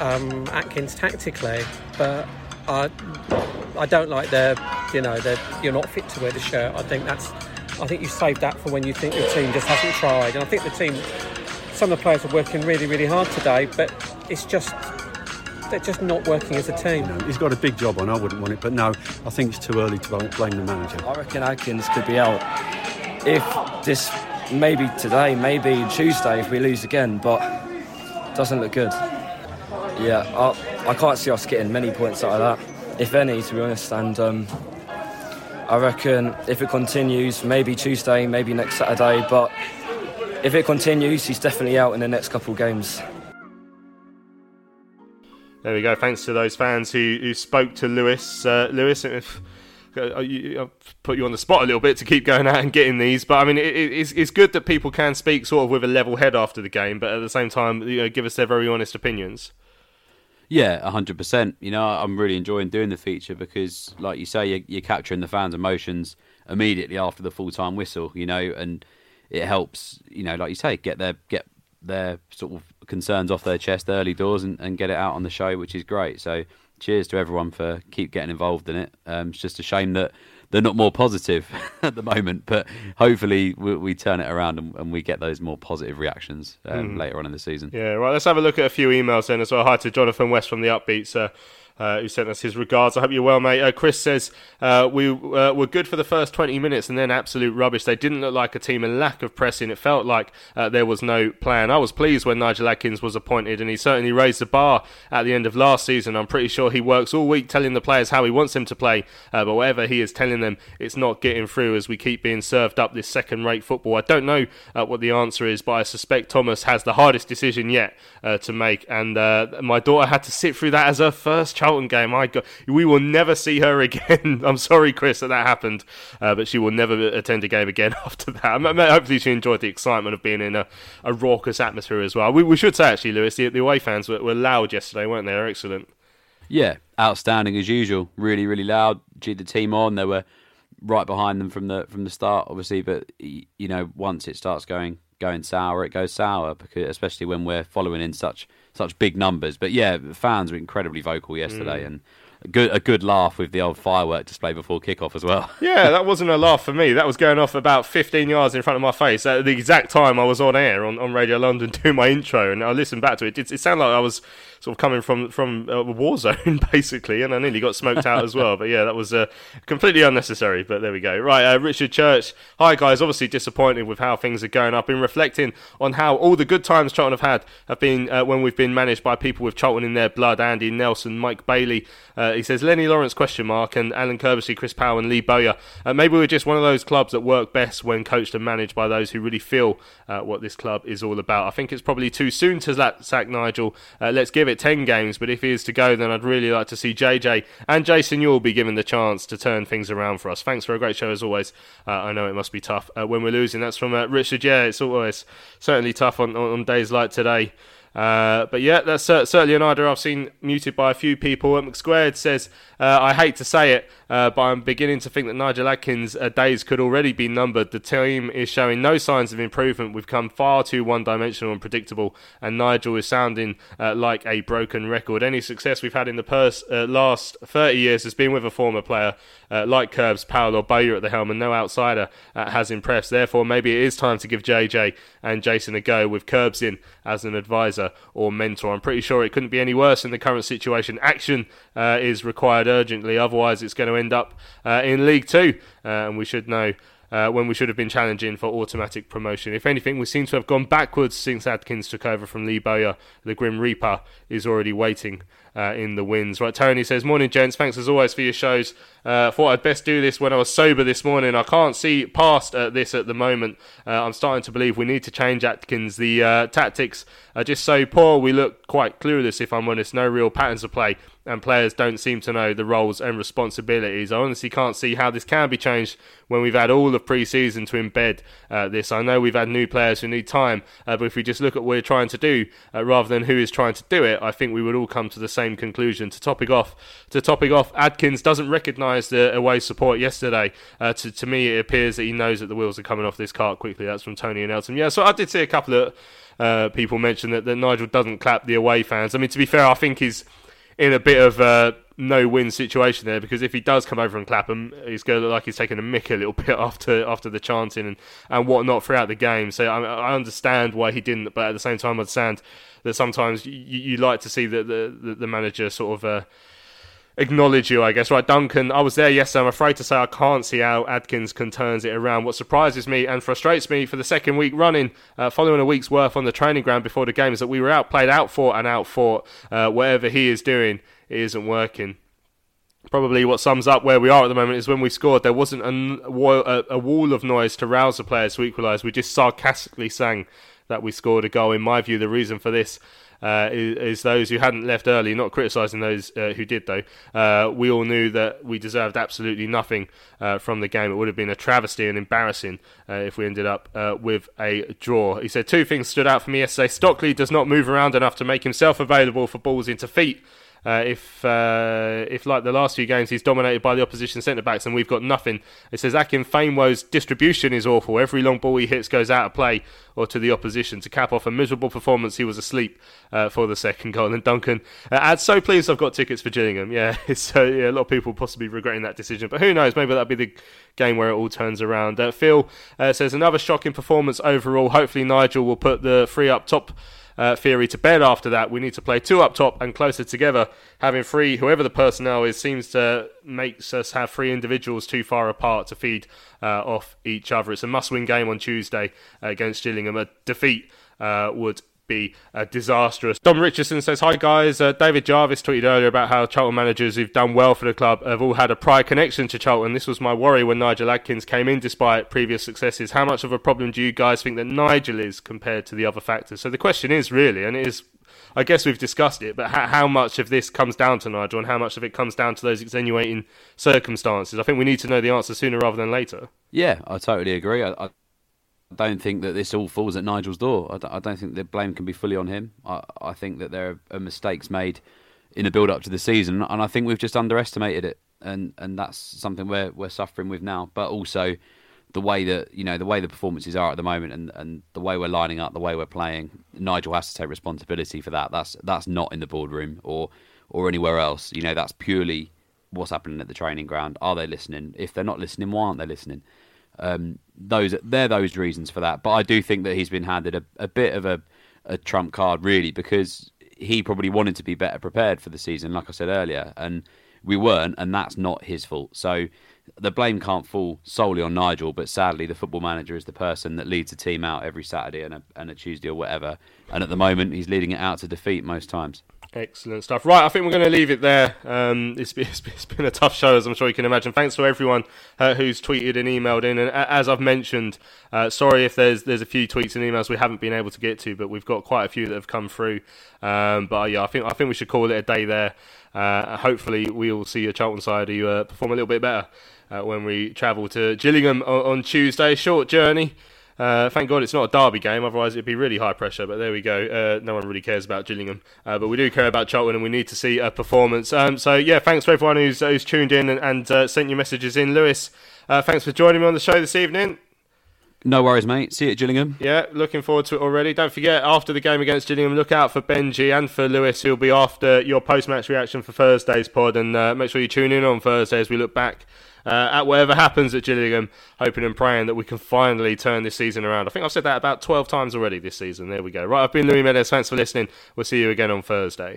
um, Adkins tactically, but I, I don't like their you know, the you're not fit to wear the shirt. I think that's, I think you save that for when you think your team just hasn't tried. And I think the team, some of the players are working really, really hard today, but it's just, they're just not working as a team. He's got a big job on. I wouldn't want it, but no, I think it's too early to blame the manager. I reckon Adkins could be out if this maybe today, maybe Tuesday if we lose again, but doesn't look good. Yeah, I, I can't see us getting many points out of that, if any, to be honest. And um, I reckon if it continues, maybe Tuesday, maybe next Saturday, but if it continues, he's definitely out in the next couple of games. There we go. Thanks to those fans who, who spoke to Lewis. Uh, Lewis, if uh, I've put you on the spot a little bit to keep going out and getting these, but I mean, it, it's, it's good that people can speak sort of with a level head after the game, but at the same time, you know, give us their very honest opinions. Yeah, hundred percent. You know, I'm really enjoying doing the feature because, like you say, you're, you're capturing the fans' emotions immediately after the full time whistle. You know, and it helps. You know, like you say, get their get their sort of concerns off their chest early doors and, and get it out on the show, which is great. So, cheers to everyone for keep getting involved in it. Um, it's just a shame that they're not more positive at the moment, but hopefully we, we turn it around and, and we get those more positive reactions um, Mm. later on in the season. Yeah, right. Let's have a look at a few emails then as well. Hi to Jonathan West from the Upbeats. Uh, uh, who sent us his regards. I hope you're well, mate. Uh, Chris says uh, we uh, were good for the first 20 minutes and then absolute rubbish. They didn't look like a team in lack of pressing. It felt like uh, there was no plan. I was pleased when Nigel Adkins was appointed, and he certainly raised the bar at the end of last season. I'm pretty sure he works all week telling the players how he wants them to play, but whatever he is telling them, it's not getting through as we keep being served up this second-rate football. I don't know what the answer is, but I suspect Thomas has the hardest decision yet to make, and my daughter had to sit through that as her first Charlton game. My God, we will never see her again. I'm sorry, Chris, that that happened, uh, but she will never attend a game again after that. I mean, hopefully, she enjoyed the excitement of being in a, a raucous atmosphere as well. We, we should say, actually, Lewis, the, the away fans were, were loud yesterday, weren't they? They're excellent. Yeah, outstanding as usual. Really, really loud. Cheered the team on. They were right behind them from the from the start, obviously. But you know, once it starts going going sour, it goes sour. Because especially when we're following in such such big numbers. But yeah, fans were incredibly vocal yesterday, Mm. and a good a good laugh with the old firework display before kickoff as well. Yeah, that wasn't a laugh for me. That was going off about 15 yards in front of my face at the exact time I was on air on, on Radio London doing my intro, and I listened back to it. It, it sounded like I was sort of coming from from a war zone basically, and I nearly got smoked out as well. But yeah, that was uh, completely unnecessary. But there we go. Right, uh, Richard Church. Hi guys. Obviously disappointed with how things are going. I've been reflecting on how all the good times Charlton have had have been uh, when we've been managed by people with Charlton in their blood. Andy Nelson, Mike Bailey. Uh, he says Lenny Lawrence question mark and Alan Curbishley, Chris Powell, and Lee Bowyer. Uh, maybe we're just one of those clubs that work best when coached and managed by those who really feel uh, what this club is all about. I think it's probably too soon to sack Nigel. let's give it ten games, but if he is to go, then I'd really like to see JJ and Jason Euell be given the chance to turn things around for us. Thanks for a great show as always. Uh, I know it must be tough uh, when we're losing. That's from uh, Richard. Yeah, it's always certainly tough on, on days like today. Uh, but yeah, that's certainly an idea I've seen muted by a few people. McSquared says, uh, I hate to say it, uh, but I'm beginning to think that Nigel Adkins' uh, days could already be numbered. The team is showing no signs of improvement. We've come far too one dimensional and predictable, and Nigel is sounding uh, like a broken record. Any success we've had in the pers- uh, last 30 years has been with a former player like Curbs, Powell, or Bowyer at the helm, and no outsider has impressed. Therefore, maybe it is time to give JJ and Jason a go with Curbs in as an advisor or mentor. I'm pretty sure it couldn't be any worse in the current situation. Action is required urgently, otherwise, it's going to end up uh, in League Two, uh, and we should know. Uh, when we should have been challenging for automatic promotion. If anything, we seem to have gone backwards since Adkins took over from Lee Bowyer. The Grim Reaper is already waiting uh, in the wins. Right, Tony says, Morning, gents. Thanks as always for your shows. Uh, thought I'd best do this when I was sober this morning. I can't see past uh, this at the moment. Uh, I'm starting to believe we need to change Adkins. The uh, tactics are just so poor. We look quite clueless, if I'm honest. No real patterns of play and players don't seem to know the roles and responsibilities. I honestly can't see how this can be changed when we've had all of pre-season to embed uh, this. I know we've had new players who need time, uh, but if we just look at what we're trying to do uh, rather than who is trying to do it, I think we would all come to the same conclusion. To topic off, to topic off, Adkins doesn't recognise the away support yesterday. Uh, to, to me, it appears that he knows that the wheels are coming off this cart quickly. That's from Tony and Elton. Yeah, so I did see a couple of uh, people mention that, that Nigel doesn't clap the away fans. I mean, to be fair, I think he's in a bit of a no-win situation there because if he does come over and clap him, he's going to look like he's taking a mick a little bit after after the chanting and, and whatnot throughout the game. So I, I understand why he didn't, but at the same time, I understand that sometimes you, you like to see the, the, the manager sort of. Uh, acknowledge you, I guess. Right, Duncan, I was there yesterday. I'm afraid to say I can't see how Adkins can turn it around. What surprises me and frustrates me for the second week running, uh, following a week's worth on the training ground before the game, is that we were outplayed, outfought, and outfought. Uh, whatever he is doing, it isn't working. Probably what sums up where we are at the moment is when we scored, there wasn't a, a wall of noise to rouse the players to equalise. We just sarcastically sang that we scored a goal. In my view, the reason for this uh, is, is, those who hadn't left early, not criticising those uh, who did though. Uh, we all knew that we deserved absolutely nothing uh, from the game. It would have been a travesty and embarrassing uh, if we ended up with a draw. He said two things stood out for me yesterday. Stockley does not move around enough to make himself available for balls into feet. Uh, if uh, if like the last few games he's dominated by the opposition centre backs and we've got nothing. It says Akin Famewo's distribution is awful. Every long ball he hits goes out of play or to the opposition. To cap off a miserable performance, he was asleep uh, for the second goal. And Duncan uh, adds, "So pleased I've got tickets for Gillingham." Yeah, it's uh, yeah, a lot of people possibly regretting that decision, but who knows? Maybe that'll be the game where it all turns around. Uh, Phil says another shocking performance overall. Hopefully Nigel will put the three up top uh, theory to bed after that. We need to play two up top and closer together. Having three, whoever the personnel is, seems to makes us have three individuals too far apart to feed uh, off each other. It's a must-win game on Tuesday against Gillingham. A defeat uh, would be uh, disastrous. Dom Richardson says, Hi guys. Uh, David Jarvis tweeted earlier about how Charlton managers who've done well for the club have all had a prior connection to Charlton. This was my worry when Nigel Adkins came in despite previous successes. How much of a problem do you guys think that Nigel is compared to the other factors? So the question is really, and it is I guess we've discussed it, but how, how, much of this comes down to Nigel and how much of it comes down to those extenuating circumstances? I think we need to know the answer sooner rather than later. Yeah, I totally agree. I, I don't think that this all falls at Nigel's door. I don't, I don't think the blame can be fully on him. I, I think that there are mistakes made in the build up to the season, and I think we've just underestimated it, and and that's something we're we're suffering with now. But also the way that you know the way the performances are at the moment, and, and the way we're lining up, the way we're playing, Nigel has to take responsibility for that. That's that's not in the boardroom or or anywhere else. You know, that's purely what's happening at the training ground. Are they listening? If they're not listening, why aren't they listening? Um, those they're those reasons for that. But I do think that he's been handed a, a bit of a, a trump card, really, because he probably wanted to be better prepared for the season, like I said earlier, and we weren't, and that's not his fault. So the blame can't fall solely on Nigel, but sadly, the football manager is the person that leads a team out every Saturday and a, and a Tuesday or whatever. And at the moment, he's leading it out to defeat most times. Excellent stuff. Right, I think we're going to leave it there. Um, it's, been, it's been a tough show, as I'm sure you can imagine. Thanks to everyone uh, who's tweeted and emailed in. And as I've mentioned, uh, sorry if there's there's a few tweets and emails we haven't been able to get to, but we've got quite a few that have come through. Um, but yeah, I think I think we should call it a day there. Uh, hopefully, we will see a Charlton side who uh, perform a little bit better uh, when we travel to Gillingham on, on Tuesday. Short journey. Uh, thank God it's not a derby game, otherwise it'd be really high pressure. But there we go. Uh, no one really cares about Gillingham, uh, but we do care about Charlton, and we need to see a performance. Um, so yeah, thanks for everyone who's, who's tuned in and, and uh, sent your messages in. Lewis, uh, thanks for joining me on the show this evening. No worries, mate. See you at Gillingham. Yeah, looking forward to it already. Don't forget, after the game against Gillingham, look out for Benji and for Lewis, who'll be after your post match reaction for Thursday's pod. And uh, make sure you tune in on Thursday as we look back uh, at whatever happens at Gillingham, hoping and praying that we can finally turn this season around. I think I've said that about 12 times already this season. There we go. Right, I've been Louis Meadows. Thanks for listening. We'll see you again on Thursday.